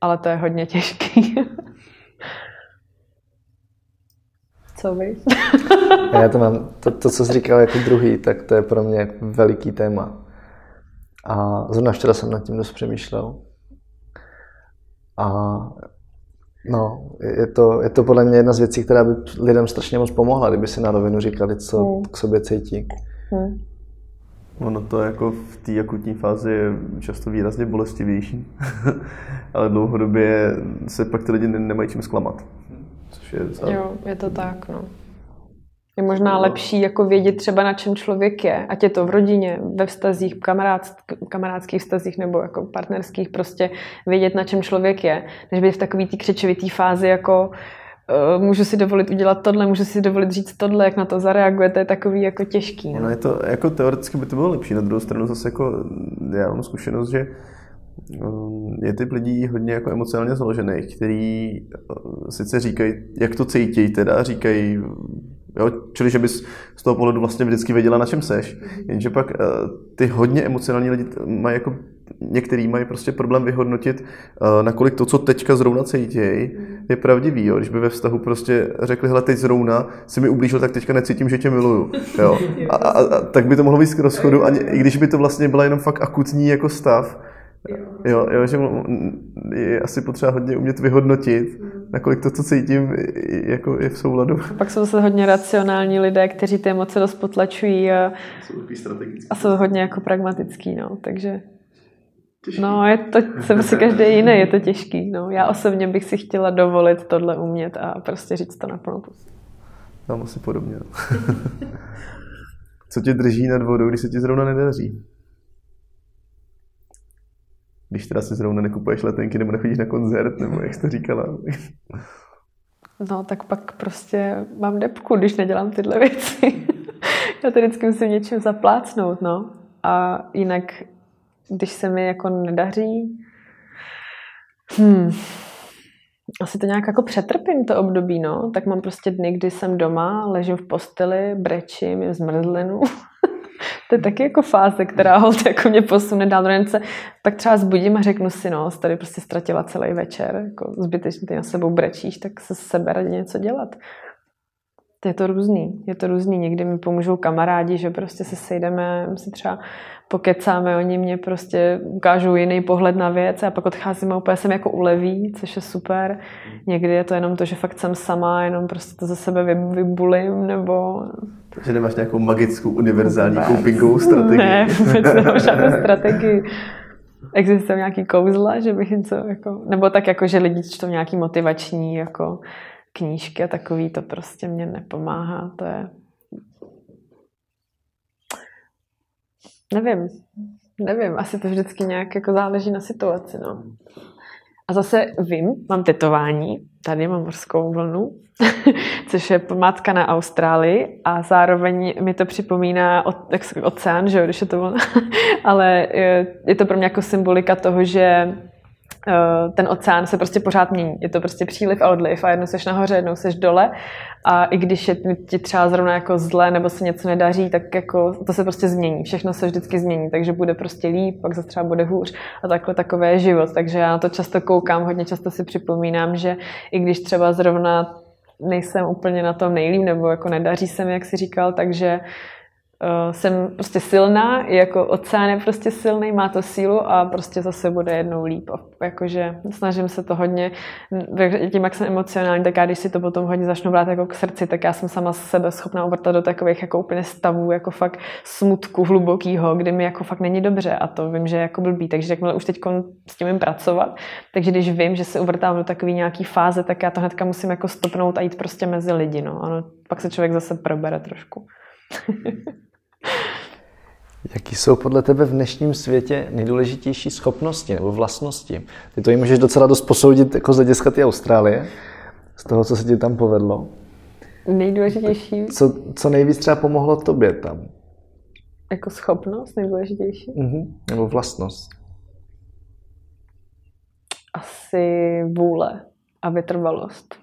Ale to je hodně těžký. Co vy? Já to mám, to, to, co jsi říkal jako druhý, tak to je pro mě veliký téma. A zrovna včera jsem nad tím dost přemýšlel. A no, je to, je to podle mě jedna z věcí, která by lidem strašně moc pomohla, kdyby si na rovinu říkali, co hmm. k sobě cítí. Hmm. Ono to jako v té akutní fázi je často výrazně bolestivější, ale dlouhodobě se pak ty lidi nemají čím zklamat což je za... Jo, je to tak, no. Je možná lepší jako vědět třeba na čem člověk je, ať je to v rodině, ve vztazích, kamarád, kamarádských vztazích nebo jako partnerských, prostě vědět na čem člověk je, než být v takový té křečovitý fázi jako uh, můžu si dovolit udělat tohle, můžu si dovolit říct tohle, jak na to zareaguje, to je takový jako těžký. No, no je to, jako teoreticky by to bylo lepší, na druhou stranu zase jako já mám zkušenost, že je typ lidí hodně jako emocionálně založených, který eh, sice říkají, jak to cítí, teda říkají, jo, čili že bys z toho pohledu vlastně vždycky věděla, na čem seš, jenže pak eh, ty hodně emocionální lidi mají jako některý mají prostě problém vyhodnotit, eh, nakolik to, co teďka zrovna cítějí, je pravdivý. Jo? Když by ve vztahu prostě řekli, hele, teď zrovna si mi ublížil, tak teďka necítím, že tě miluju. Jo? A, a, a, tak by to mohlo být k rozchodu, ani, i když by to vlastně byla jenom fakt akutní jako stav, Jo, jo, že je asi potřeba hodně umět vyhodnotit, mm. nakolik to, co cítím, jako je v souladu. Pak jsou zase hodně racionální lidé, kteří ty emoce dost potlačují a jsou, a jsou hodně jako pragmatický, no, takže Těžký. No, je to, jsem si každý jiný, je to těžký. No. Já osobně bych si chtěla dovolit tohle umět a prostě říct to na plnou pusu. Mám asi podobně. No. Co tě drží nad vodou, když se ti zrovna nedaří? Když teda si zrovna nekupuješ letenky nebo nechodíš na koncert, nebo jak jsi to říkala. No, tak pak prostě mám depku, když nedělám tyhle věci. Já to vždycky musím něčím zaplácnout, no. A jinak, když se mi jako nedaří, hmm, asi to nějak jako přetrpím to období, no. Tak mám prostě dny, kdy jsem doma, ležím v posteli, brečím, jim zmrzlinu to je taky jako fáze, která hold jako mě posune dál do rence. Tak třeba zbudím a řeknu si, no, tady prostě ztratila celý večer, jako zbytečně ty na sebou brečíš, tak se sebe radí něco dělat. Je to různý, je to různý. Někdy mi pomůžou kamarádi, že prostě se sejdeme, si třeba pokecáme, oni mě prostě ukážou jiný pohled na věc a pak odcházíme úplně jsem jako uleví, což je super. Někdy je to jenom to, že fakt jsem sama, jenom prostě to za sebe vybulím, nebo... Takže nemáš nějakou magickou univerzální copingovou strategii? Ne, vůbec nemám žádnou strategii. Existuje nějaký kouzla, že bych něco jako... Nebo tak jako, že lidi čtou nějaký motivační jako knížky a takový, to prostě mě nepomáhá. To je Nevím. Nevím, asi to vždycky nějak jako záleží na situaci, no. A zase vím, mám tetování, tady mám morskou vlnu, což je památka na Austrálii a zároveň mi to připomíná oceán, že jo, když je to vlna, ale je to pro mě jako symbolika toho, že Eh, ten oceán se prostě pořád mění. Je to prostě příliv a odliv a jednou seš nahoře, jednou seš dole a i když je ti třeba zrovna jako zle nebo se něco nedaří, tak jako to se prostě změní. Všechno se vždycky změní, takže bude prostě líp, pak zase třeba bude hůř a takhle takové je život. Takže já na to často koukám, hodně často si připomínám, že i když třeba zrovna nejsem úplně na tom nejlíp, nebo jako nedaří se mi, jak si říkal, takže uh, jsem prostě silná, jako oceán je prostě silný, má to sílu a prostě zase bude jednou líp. Jakože snažím se to hodně, tím, jak jsem emocionální, tak já když si to potom hodně začnu brát jako k srdci, tak já jsem sama sebe schopná uvrtat do takových jako úplně stavů, jako fakt smutku hlubokýho, kdy mi jako fakt není dobře a to vím, že je jako blbý, takže jakmile už teď s tím pracovat, takže když vím, že se uvrtám do takové nějaký fáze, tak já to hnedka musím jako stopnout a jít prostě mezi lidi, no. Ano, pak se člověk zase probere trošku. Jaký jsou podle tebe v dnešním světě nejdůležitější schopnosti nebo vlastnosti? Ty to ji můžeš docela dost posoudit jako z hlediska ty Austrálie, z toho, co se ti tam povedlo. Nejdůležitější? Co, co nejvíc třeba pomohlo tobě tam? Jako schopnost nejdůležitější? Mm-hmm. Nebo vlastnost? Asi vůle a vytrvalost.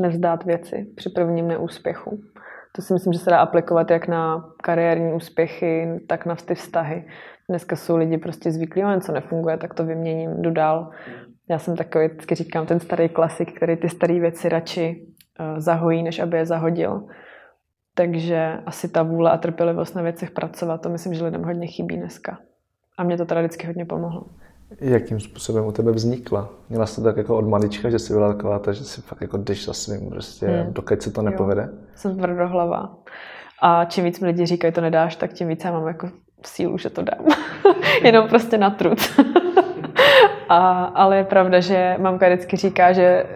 Nevzdát věci při prvním neúspěchu. To si myslím, že se dá aplikovat jak na kariérní úspěchy, tak na ty vztahy. Dneska jsou lidi prostě zvyklí, ale něco nefunguje, tak to vyměním, jdu dál. Já jsem takový, vždycky říkám, ten starý klasik, který ty staré věci radši uh, zahojí, než aby je zahodil. Takže asi ta vůle a trpělivost na věcech pracovat, to myslím, že lidem hodně chybí dneska. A mě to teda vždycky hodně pomohlo. Jakým způsobem u tebe vznikla? Měla jsi to tak jako od malička, že jsi byla taková ta, že si fakt jako jdeš za svým, prostě, hmm. dokud se to nepovede? Jo. Jsem tvrdohlava. A čím víc mi lidi říkají, to nedáš, tak tím víc já mám jako sílu, že to dám. Jenom prostě na trud. A, ale je pravda, že mamka vždycky říká, že eh,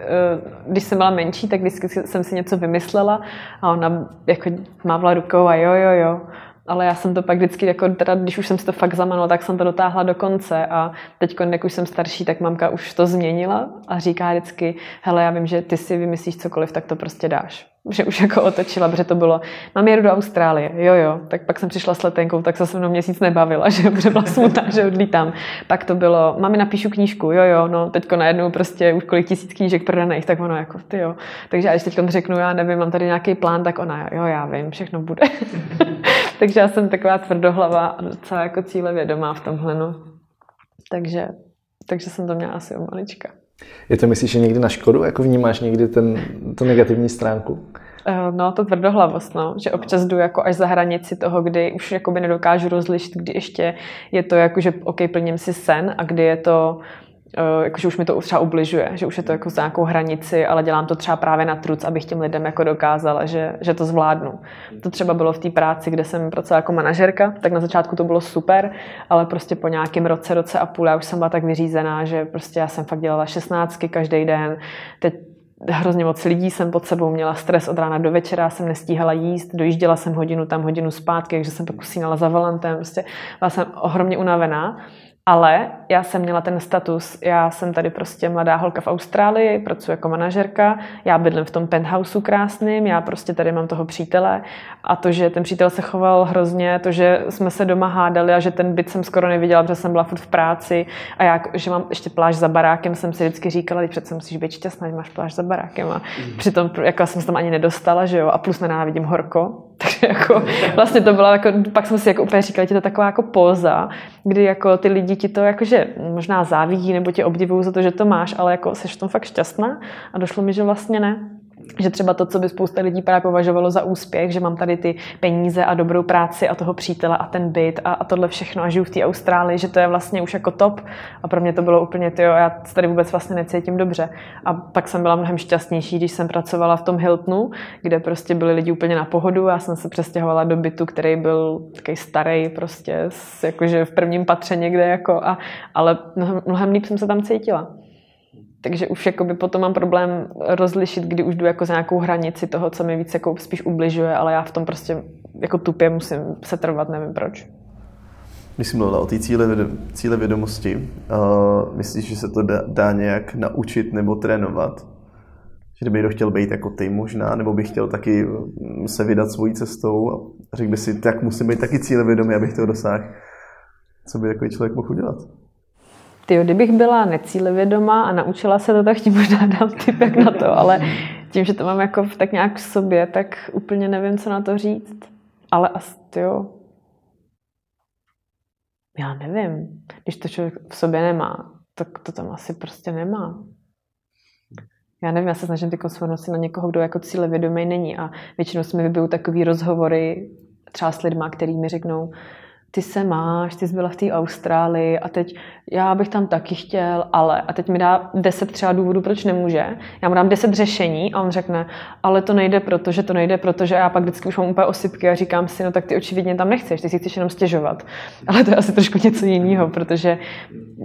když jsem byla menší, tak vždycky jsem si něco vymyslela a ona jako mávla rukou a jo, jo, jo ale já jsem to pak vždycky, jako teda, když už jsem si to fakt zamanula, tak jsem to dotáhla do konce. A teď, jak už jsem starší, tak mamka už to změnila a říká vždycky, hele, já vím, že ty si vymyslíš cokoliv, tak to prostě dáš že už jako otočila, protože to bylo, mám jedu do Austrálie, jo jo, tak pak jsem přišla s letenkou, tak se se mnou měsíc nebavila, že protože byla smutná, že odlítám. Pak to bylo, mami napíšu knížku, jo jo, no teďko najednou prostě už kolik tisíc knížek prodaných, tak ono jako, ty jo. Takže když teď řeknu, já nevím, mám tady nějaký plán, tak ona, jo já vím, všechno bude. Takže já jsem taková tvrdohlava a docela jako cíle vědomá v tomhle, no. Takže, takže jsem to měla asi o malička. Je to myslíš, že někdy na škodu? Jako vnímáš někdy ten, tu negativní stránku? Eh, no, to tvrdohlavost, no, že občas jdu jako až za hranici toho, kdy už jakoby nedokážu rozlišit, kdy ještě je to jako, že OK, plním si sen a kdy je to jakože už mi to třeba ubližuje, že už je to jako za nějakou hranici, ale dělám to třeba právě na truc, abych těm lidem jako dokázala, že, že to zvládnu. To třeba bylo v té práci, kde jsem pracovala jako manažerka, tak na začátku to bylo super, ale prostě po nějakém roce, roce a půl já už jsem byla tak vyřízená, že prostě já jsem fakt dělala šestnáctky každý den. Teď hrozně moc lidí jsem pod sebou měla stres od rána do večera, jsem nestíhala jíst, dojížděla jsem hodinu tam, hodinu zpátky, takže jsem pak usínala za volantem, prostě byla jsem ohromně unavená. Ale já jsem měla ten status, já jsem tady prostě mladá holka v Austrálii, pracuji jako manažerka, já bydlím v tom penthouseu krásným, já prostě tady mám toho přítele. A to, že ten přítel se choval hrozně, to, že jsme se doma hádali a že ten byt jsem skoro neviděla, protože jsem byla furt v práci. A já, že mám ještě pláž za barákem, jsem si vždycky říkala, že přece musíš být šťastná, že máš pláž za barákem. A mm. přitom jako jsem se tam ani nedostala, že jo, a plus nenávidím horko, takže jako vlastně to bylo jako, pak jsem si jako úplně říkala, že to taková jako póza, kdy jako ty lidi ti to jakože možná závidí nebo tě obdivují za to, že to máš, ale jako jsi v tom fakt šťastná a došlo mi, že vlastně ne že třeba to, co by spousta lidí právě považovalo za úspěch, že mám tady ty peníze a dobrou práci a toho přítele a ten byt a, a tohle všechno a žiju v té Austrálii, že to je vlastně už jako top. A pro mě to bylo úplně, ty já tady vůbec vlastně necítím dobře. A pak jsem byla mnohem šťastnější, když jsem pracovala v tom Hiltonu, kde prostě byli lidi úplně na pohodu. Já jsem se přestěhovala do bytu, který byl takový starý, prostě jakože v prvním patře někde, jako a, ale mnohem, mnohem líp jsem se tam cítila. Takže už jakoby potom mám problém rozlišit, kdy už jdu jako za nějakou hranici toho, co mi víc jako spíš ubližuje, ale já v tom prostě jako tupě musím se trvat, nevím proč. Když jsi mluvila o té cíle, cíle vědomosti, uh, myslíš, že se to dá, dá nějak naučit nebo trénovat? Že kdyby chtěl být jako ty možná, nebo bych chtěl taky mm, se vydat svojí cestou a řekl by si, tak musím být taky cíle vědomý, abych to dosáhl. Co by takový člověk mohl udělat? Ty, kdybych byla necílevědomá a naučila se to, tak ti možná dám typ jak na to, ale tím, že to mám jako tak nějak v sobě, tak úplně nevím, co na to říct. Ale asi, jo, já nevím, když to člověk v sobě nemá, tak to tam asi prostě nemá. Já nevím, já se snažím ty svrhnout na někoho, kdo jako cíle vědomý není a většinou se mi vybijou takový rozhovory třeba s lidma, který mi řeknou, ty se máš, ty jsi byla v té Austrálii a teď já bych tam taky chtěl, ale a teď mi dá deset třeba důvodů, proč nemůže. Já mu dám deset řešení a on řekne, ale to nejde proto, že to nejde proto, že já pak vždycky už mám úplně osypky a říkám si, no tak ty očividně tam nechceš, ty si chceš jenom stěžovat. Ale to je asi trošku něco jiného, protože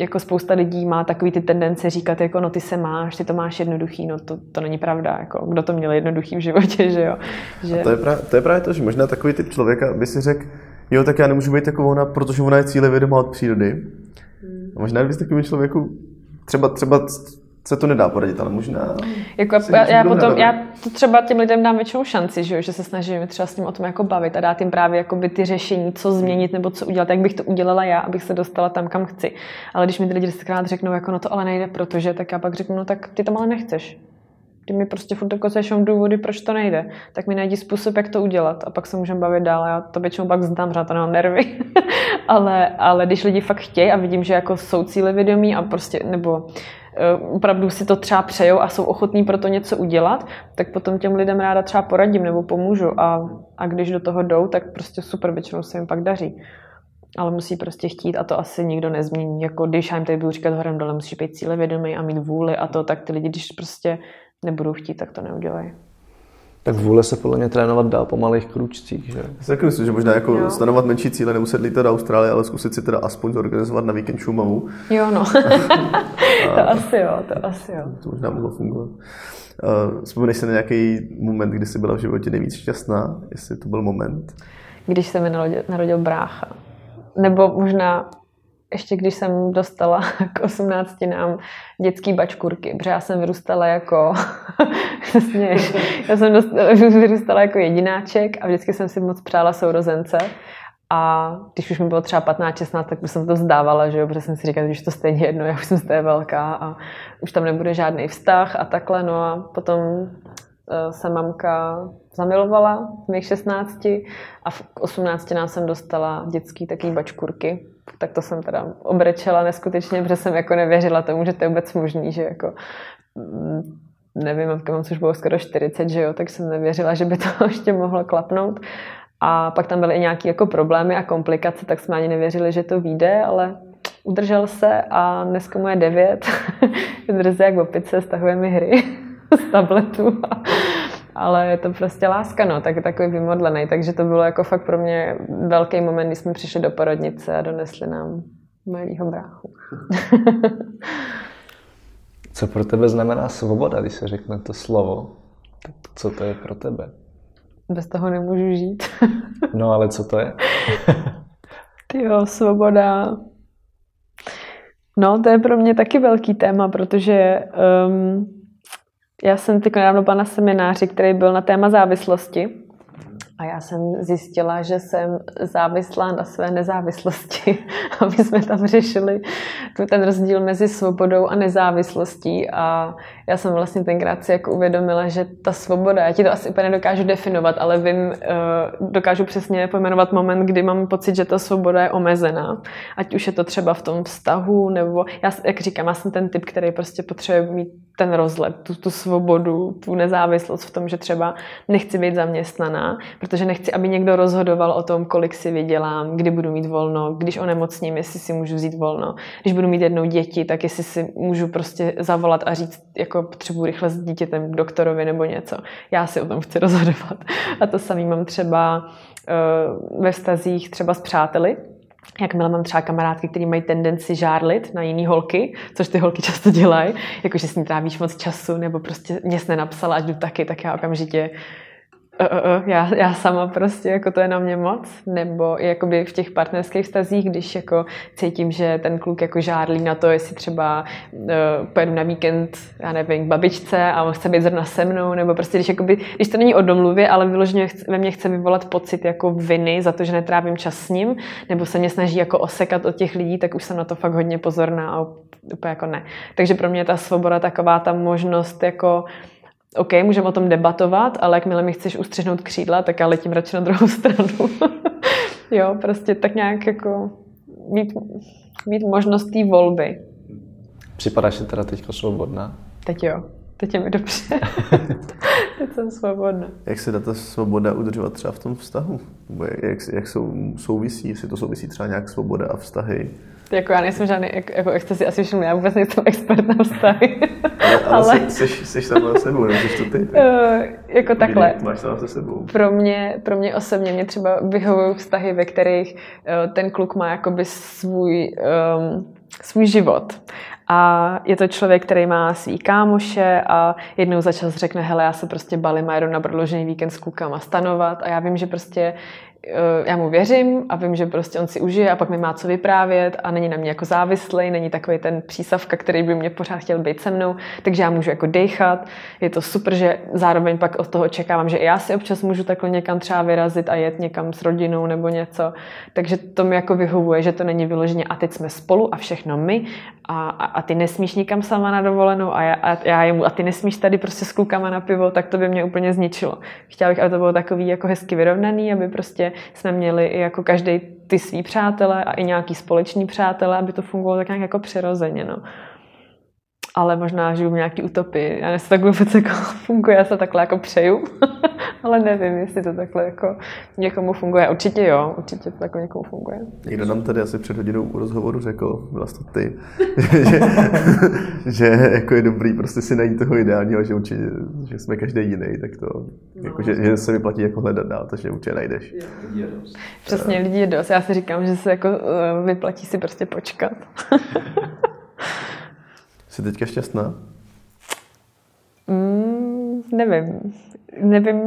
jako spousta lidí má takový ty tendence říkat, jako no ty se máš, ty to máš jednoduchý, no to, to není pravda, jako kdo to měl jednoduchý v životě, že jo. Že... A to je, právě, to je právě to, že možná takový typ člověka by si řekl, jo, tak já nemůžu být jako ona, protože ona je cíle vědomá od přírody. Hmm. A možná bys takovým člověku, třeba, třeba se to nedá poradit, ale možná... Jako já, já, potom, já to třeba těm lidem dám většinou šanci, že, jo, že se snažím třeba s ním o tom jako bavit a dát jim právě jakoby ty řešení, co změnit nebo co udělat, jak bych to udělala já, abych se dostala tam, kam chci. Ale když mi ty lidi desetkrát řeknou, jako no to ale nejde, protože, tak já pak řeknu, no tak ty to ale nechceš ty mi prostě furt dokazuješ důvody, proč to nejde, tak mi najdi způsob, jak to udělat a pak se můžeme bavit dál. Já to většinou pak znám, že to nemám nervy. ale, ale když lidi fakt chtějí a vidím, že jako jsou cíle vědomí a prostě, nebo uh, opravdu si to třeba přejou a jsou ochotní pro to něco udělat, tak potom těm lidem ráda třeba poradím nebo pomůžu a, a když do toho jdou, tak prostě super, většinou se jim pak daří. Ale musí prostě chtít a to asi nikdo nezmění. Jako když já jim tady budu říkat horem dole, musíš být cíle vědomý a mít vůli a to, tak ty lidi, když prostě nebudou chtít, tak to neudělají. Tak vůle se podle mě trénovat dá po malých kručcích, že? Já si taky myslím, že možná jako jo. stanovat menší cíle, nemuset lítat do Austrálie, ale zkusit si teda aspoň zorganizovat na víkend Šumavu. Jo, no. to asi jo, to asi jo. To možná mohlo fungovat. Uh, vzpomeneš si na nějaký moment, kdy jsi byla v životě nejvíc šťastná? Jestli to byl moment? Když se mi narodil, narodil brácha. Nebo možná ještě když jsem dostala k 18 nám dětský bačkurky, protože já jsem vyrůstala jako směš, já jsem dostala, vyrůstala jako jedináček a vždycky jsem si moc přála sourozence. A když už mi bylo třeba 15-16, tak jsem to vzdávala, že jo, protože jsem si říkala, že to stejně jedno, já už jsem z té velká a už tam nebude žádný vztah a takhle. No a potom eh, se mamka zamilovala v mých 16 a v 18 nám jsem dostala dětský taký bačkurky tak to jsem teda obrečela neskutečně, protože jsem jako nevěřila tomu, že to je vůbec možný, že jako mm, nevím, mám už bylo skoro 40, že jo, tak jsem nevěřila, že by to ještě mohlo klapnout. A pak tam byly i nějaké jako problémy a komplikace, tak jsme ani nevěřili, že to vyjde, ale udržel se a dneska mu je 9. Drze jak opice, stahuje mi hry z tabletu. Ale je to prostě láska, no, tak je takový vymodlený. Takže to bylo jako fakt pro mě velký moment, kdy jsme přišli do porodnice a donesli nám malýho bráchu. co pro tebe znamená svoboda, když se řekne to slovo? Tak co to je pro tebe? Bez toho nemůžu žít. no ale co to je? jo, svoboda. No, to je pro mě taky velký téma, protože um, já jsem teď nedávno byla na semináři, který byl na téma závislosti. A já jsem zjistila, že jsem závislá na své nezávislosti. A my jsme tam řešili ten rozdíl mezi svobodou a nezávislostí. A já jsem vlastně tenkrát si jako uvědomila, že ta svoboda, já ti to asi úplně nedokážu definovat, ale vím, eh, dokážu přesně pojmenovat moment, kdy mám pocit, že ta svoboda je omezená. Ať už je to třeba v tom vztahu, nebo já, jak říkám, já jsem ten typ, který prostě potřebuje mít ten rozlet, tu, tu svobodu, tu nezávislost v tom, že třeba nechci být zaměstnaná, protože nechci, aby někdo rozhodoval o tom, kolik si vydělám, kdy budu mít volno, když onemocním, jestli si můžu vzít volno, když budu mít jednou děti, tak jestli si můžu prostě zavolat a říct, jako potřebuji rychle s dítětem k doktorovi nebo něco. Já si o tom chci rozhodovat. A to samý mám třeba uh, ve vztazích třeba s přáteli, Jakmile mám třeba kamarádky, které mají tendenci žárlit na jiný holky, což ty holky často dělají, jakože s ní trávíš moc času, nebo prostě mě jsi nenapsala, ať jdu taky, tak já okamžitě uh, uh, já, já sama prostě, jako to je na mě moc, nebo jakoby v těch partnerských vztazích, když jako cítím, že ten kluk jako žádlí na to, jestli třeba uh, pojedu na víkend, já nevím, k babičce a on chce být zrovna se mnou, nebo prostě když, jakoby, když to není o domluvě, ale vyloženě ve mně chce vyvolat pocit jako viny za to, že netrávím čas s ním, nebo se mě snaží jako osekat od těch lidí, tak už jsem na to fakt hodně pozorná a úplně jako ne. Takže pro mě ta svoboda taková ta možnost jako OK, můžeme o tom debatovat, ale jakmile mi chceš ustřihnout křídla, tak já letím radši na druhou stranu. jo, prostě tak nějak jako mít, mít možnost té volby. Připadáš si teda teďka svobodná? Teď jo. Teď je mi dobře. Teď jsem svobodná. Jak se dá ta svoboda udržovat třeba v tom vztahu? Nebo jak, jak jsou, souvisí, jestli to souvisí třeba nějak svoboda a vztahy? Jako já nejsem žádný, jako, jako jak jste si asi všimli, já vůbec nejsem expert na vztahy. Ale, ale, ale... Jsi, jsi, sama se sebou, nebo jsi to ty? Tak? Uh, jako takhle. Máš sama se sebou. Pro mě, pro mě osobně, mě třeba vyhovují vztahy, ve kterých uh, ten kluk má jakoby svůj, um, svůj život. A je to člověk, který má svý kámoše a jednou za čas řekne, hele, já se prostě balím a jedu na prodloužený víkend s klukama stanovat a já vím, že prostě Eh, já mu věřím a vím, že prostě on si užije a pak mi má co vyprávět a není na mě jako závislý, není takový ten přísavka, který by mě pořád chtěl být se mnou, takže já můžu jako dechat. Je to super, že zároveň pak od toho očekávám, že i já si občas můžu takhle někam třeba vyrazit a jet někam s rodinou nebo něco. Takže to mi jako vyhovuje, že to není vyloženě a teď jsme spolu a všechno my a, a, a ty nesmíš nikam sama na dovolenou a já, a já jemu a ty nesmíš tady prostě s klukama na pivo, tak to by mě úplně zničilo. Chtěla bych, aby to bylo takový jako hezky vyrovnaný, aby prostě jsme měli i jako každý ty svý přátele a i nějaký společný přátele, aby to fungovalo tak nějak jako přirozeně. No ale možná žiju v nějaký utopii. Já nevím, tak vůbec jako funguje, já se takhle jako přeju, ale nevím, jestli to takhle jako někomu funguje. Určitě jo, určitě to jako někomu funguje. Někdo nám tady asi před hodinou u rozhovoru řekl, byla to ty, že, že, jako je dobrý prostě si najít toho ideálního, že určitě, že jsme každý jiný, tak to, no. jako, že, že, se vyplatí jako hledat dál, takže určitě najdeš. Přesně, lidí je dost. Já si říkám, že se jako eh, vyplatí si prostě počkat. Jsi teďka šťastná? Mm, nevím. Nevím.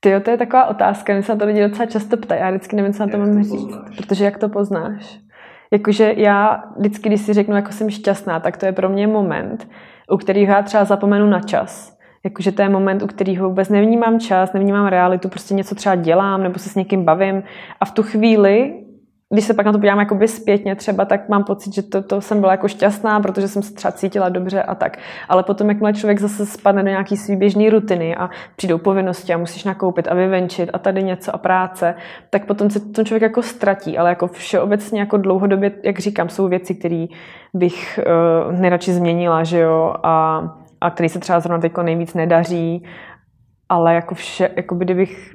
Ty, to je taková otázka, mě se na to lidi docela často ptají, já vždycky nevím, co na to mám říct. Poznáš? Protože jak to poznáš? Jakože já vždycky, když si řeknu, jako jsem šťastná, tak to je pro mě moment, u kterého já třeba zapomenu na čas. Jakože to je moment, u kterého vůbec nevnímám čas, nevnímám realitu, prostě něco třeba dělám nebo se s někým bavím a v tu chvíli když se pak na to podívám jakoby zpětně třeba, tak mám pocit, že to, to jsem byla jako šťastná, protože jsem se třeba cítila dobře a tak. Ale potom, jakmile člověk zase spadne do nějaký svý běžný rutiny a přijdou povinnosti a musíš nakoupit a vyvenčit a tady něco a práce, tak potom se ten člověk jako ztratí. Ale jako všeobecně jako dlouhodobě, jak říkám, jsou věci, které bych uh, nejradši změnila, že jo, a, a který se třeba zrovna teď nejvíc nedaří, ale jako vše, jako by kdybych,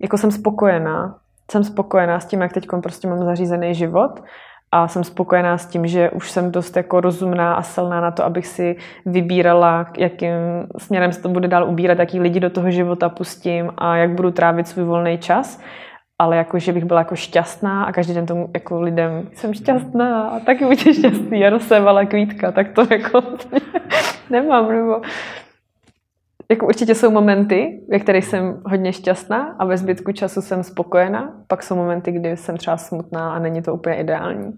jako jsem spokojená jsem spokojená s tím, jak teď prostě mám zařízený život a jsem spokojená s tím, že už jsem dost jako rozumná a silná na to, abych si vybírala, jakým směrem se to bude dál ubírat, jaký lidi do toho života pustím a jak budu trávit svůj volný čas. Ale jako, že bych byla jako šťastná a každý den tomu jako lidem jsem šťastná a taky buďte šťastný, já ale kvítka, tak to jako nemám, nebo jako určitě jsou momenty, ve kterých jsem hodně šťastná a ve zbytku času jsem spokojená. Pak jsou momenty, kdy jsem třeba smutná a není to úplně ideální.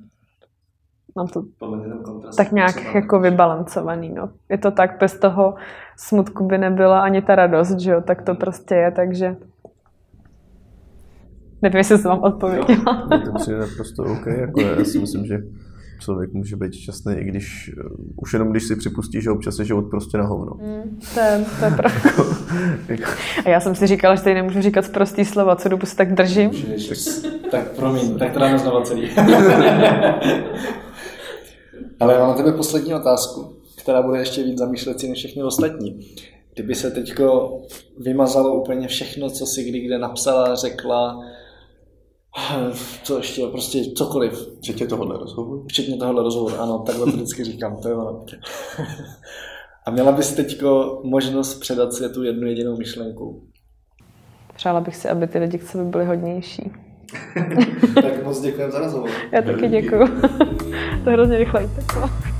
Mám to tak nějak jako vybalancovaný. No. Je to tak, bez toho smutku by nebyla ani ta radost, že jo? Tak to prostě je, takže nevím, jestli jsem vám odpověděla. To přijde naprosto OK. Jako já si myslím, že člověk může být šťastný, i když uh, už jenom když si připustí, že občas je život prostě na hovno. Mm, to, je, to je pravda. Jako- a já jsem si říkala, že tady nemůžu říkat prostý slova, co dobu se tak držím. tak promiň, tak to dáme znova celý. Ale já mám na tebe poslední otázku, která bude ještě víc zamýšlecí než všechny ostatní. Kdyby se teďko vymazalo úplně všechno, co si kdy kde napsala, řekla, co ještě, prostě cokoliv. Včetně tohohle rozhovoru? Včetně tohohle rozhovoru, ano, takhle to vždycky říkám, to je ono. A měla bys teď možnost předat světu jednu jedinou myšlenku. Přála bych si, aby ty lidi k sobě byly hodnější. tak moc děkujeme za rozhovor. Já taky děkuju. to hrozně rychle. Tak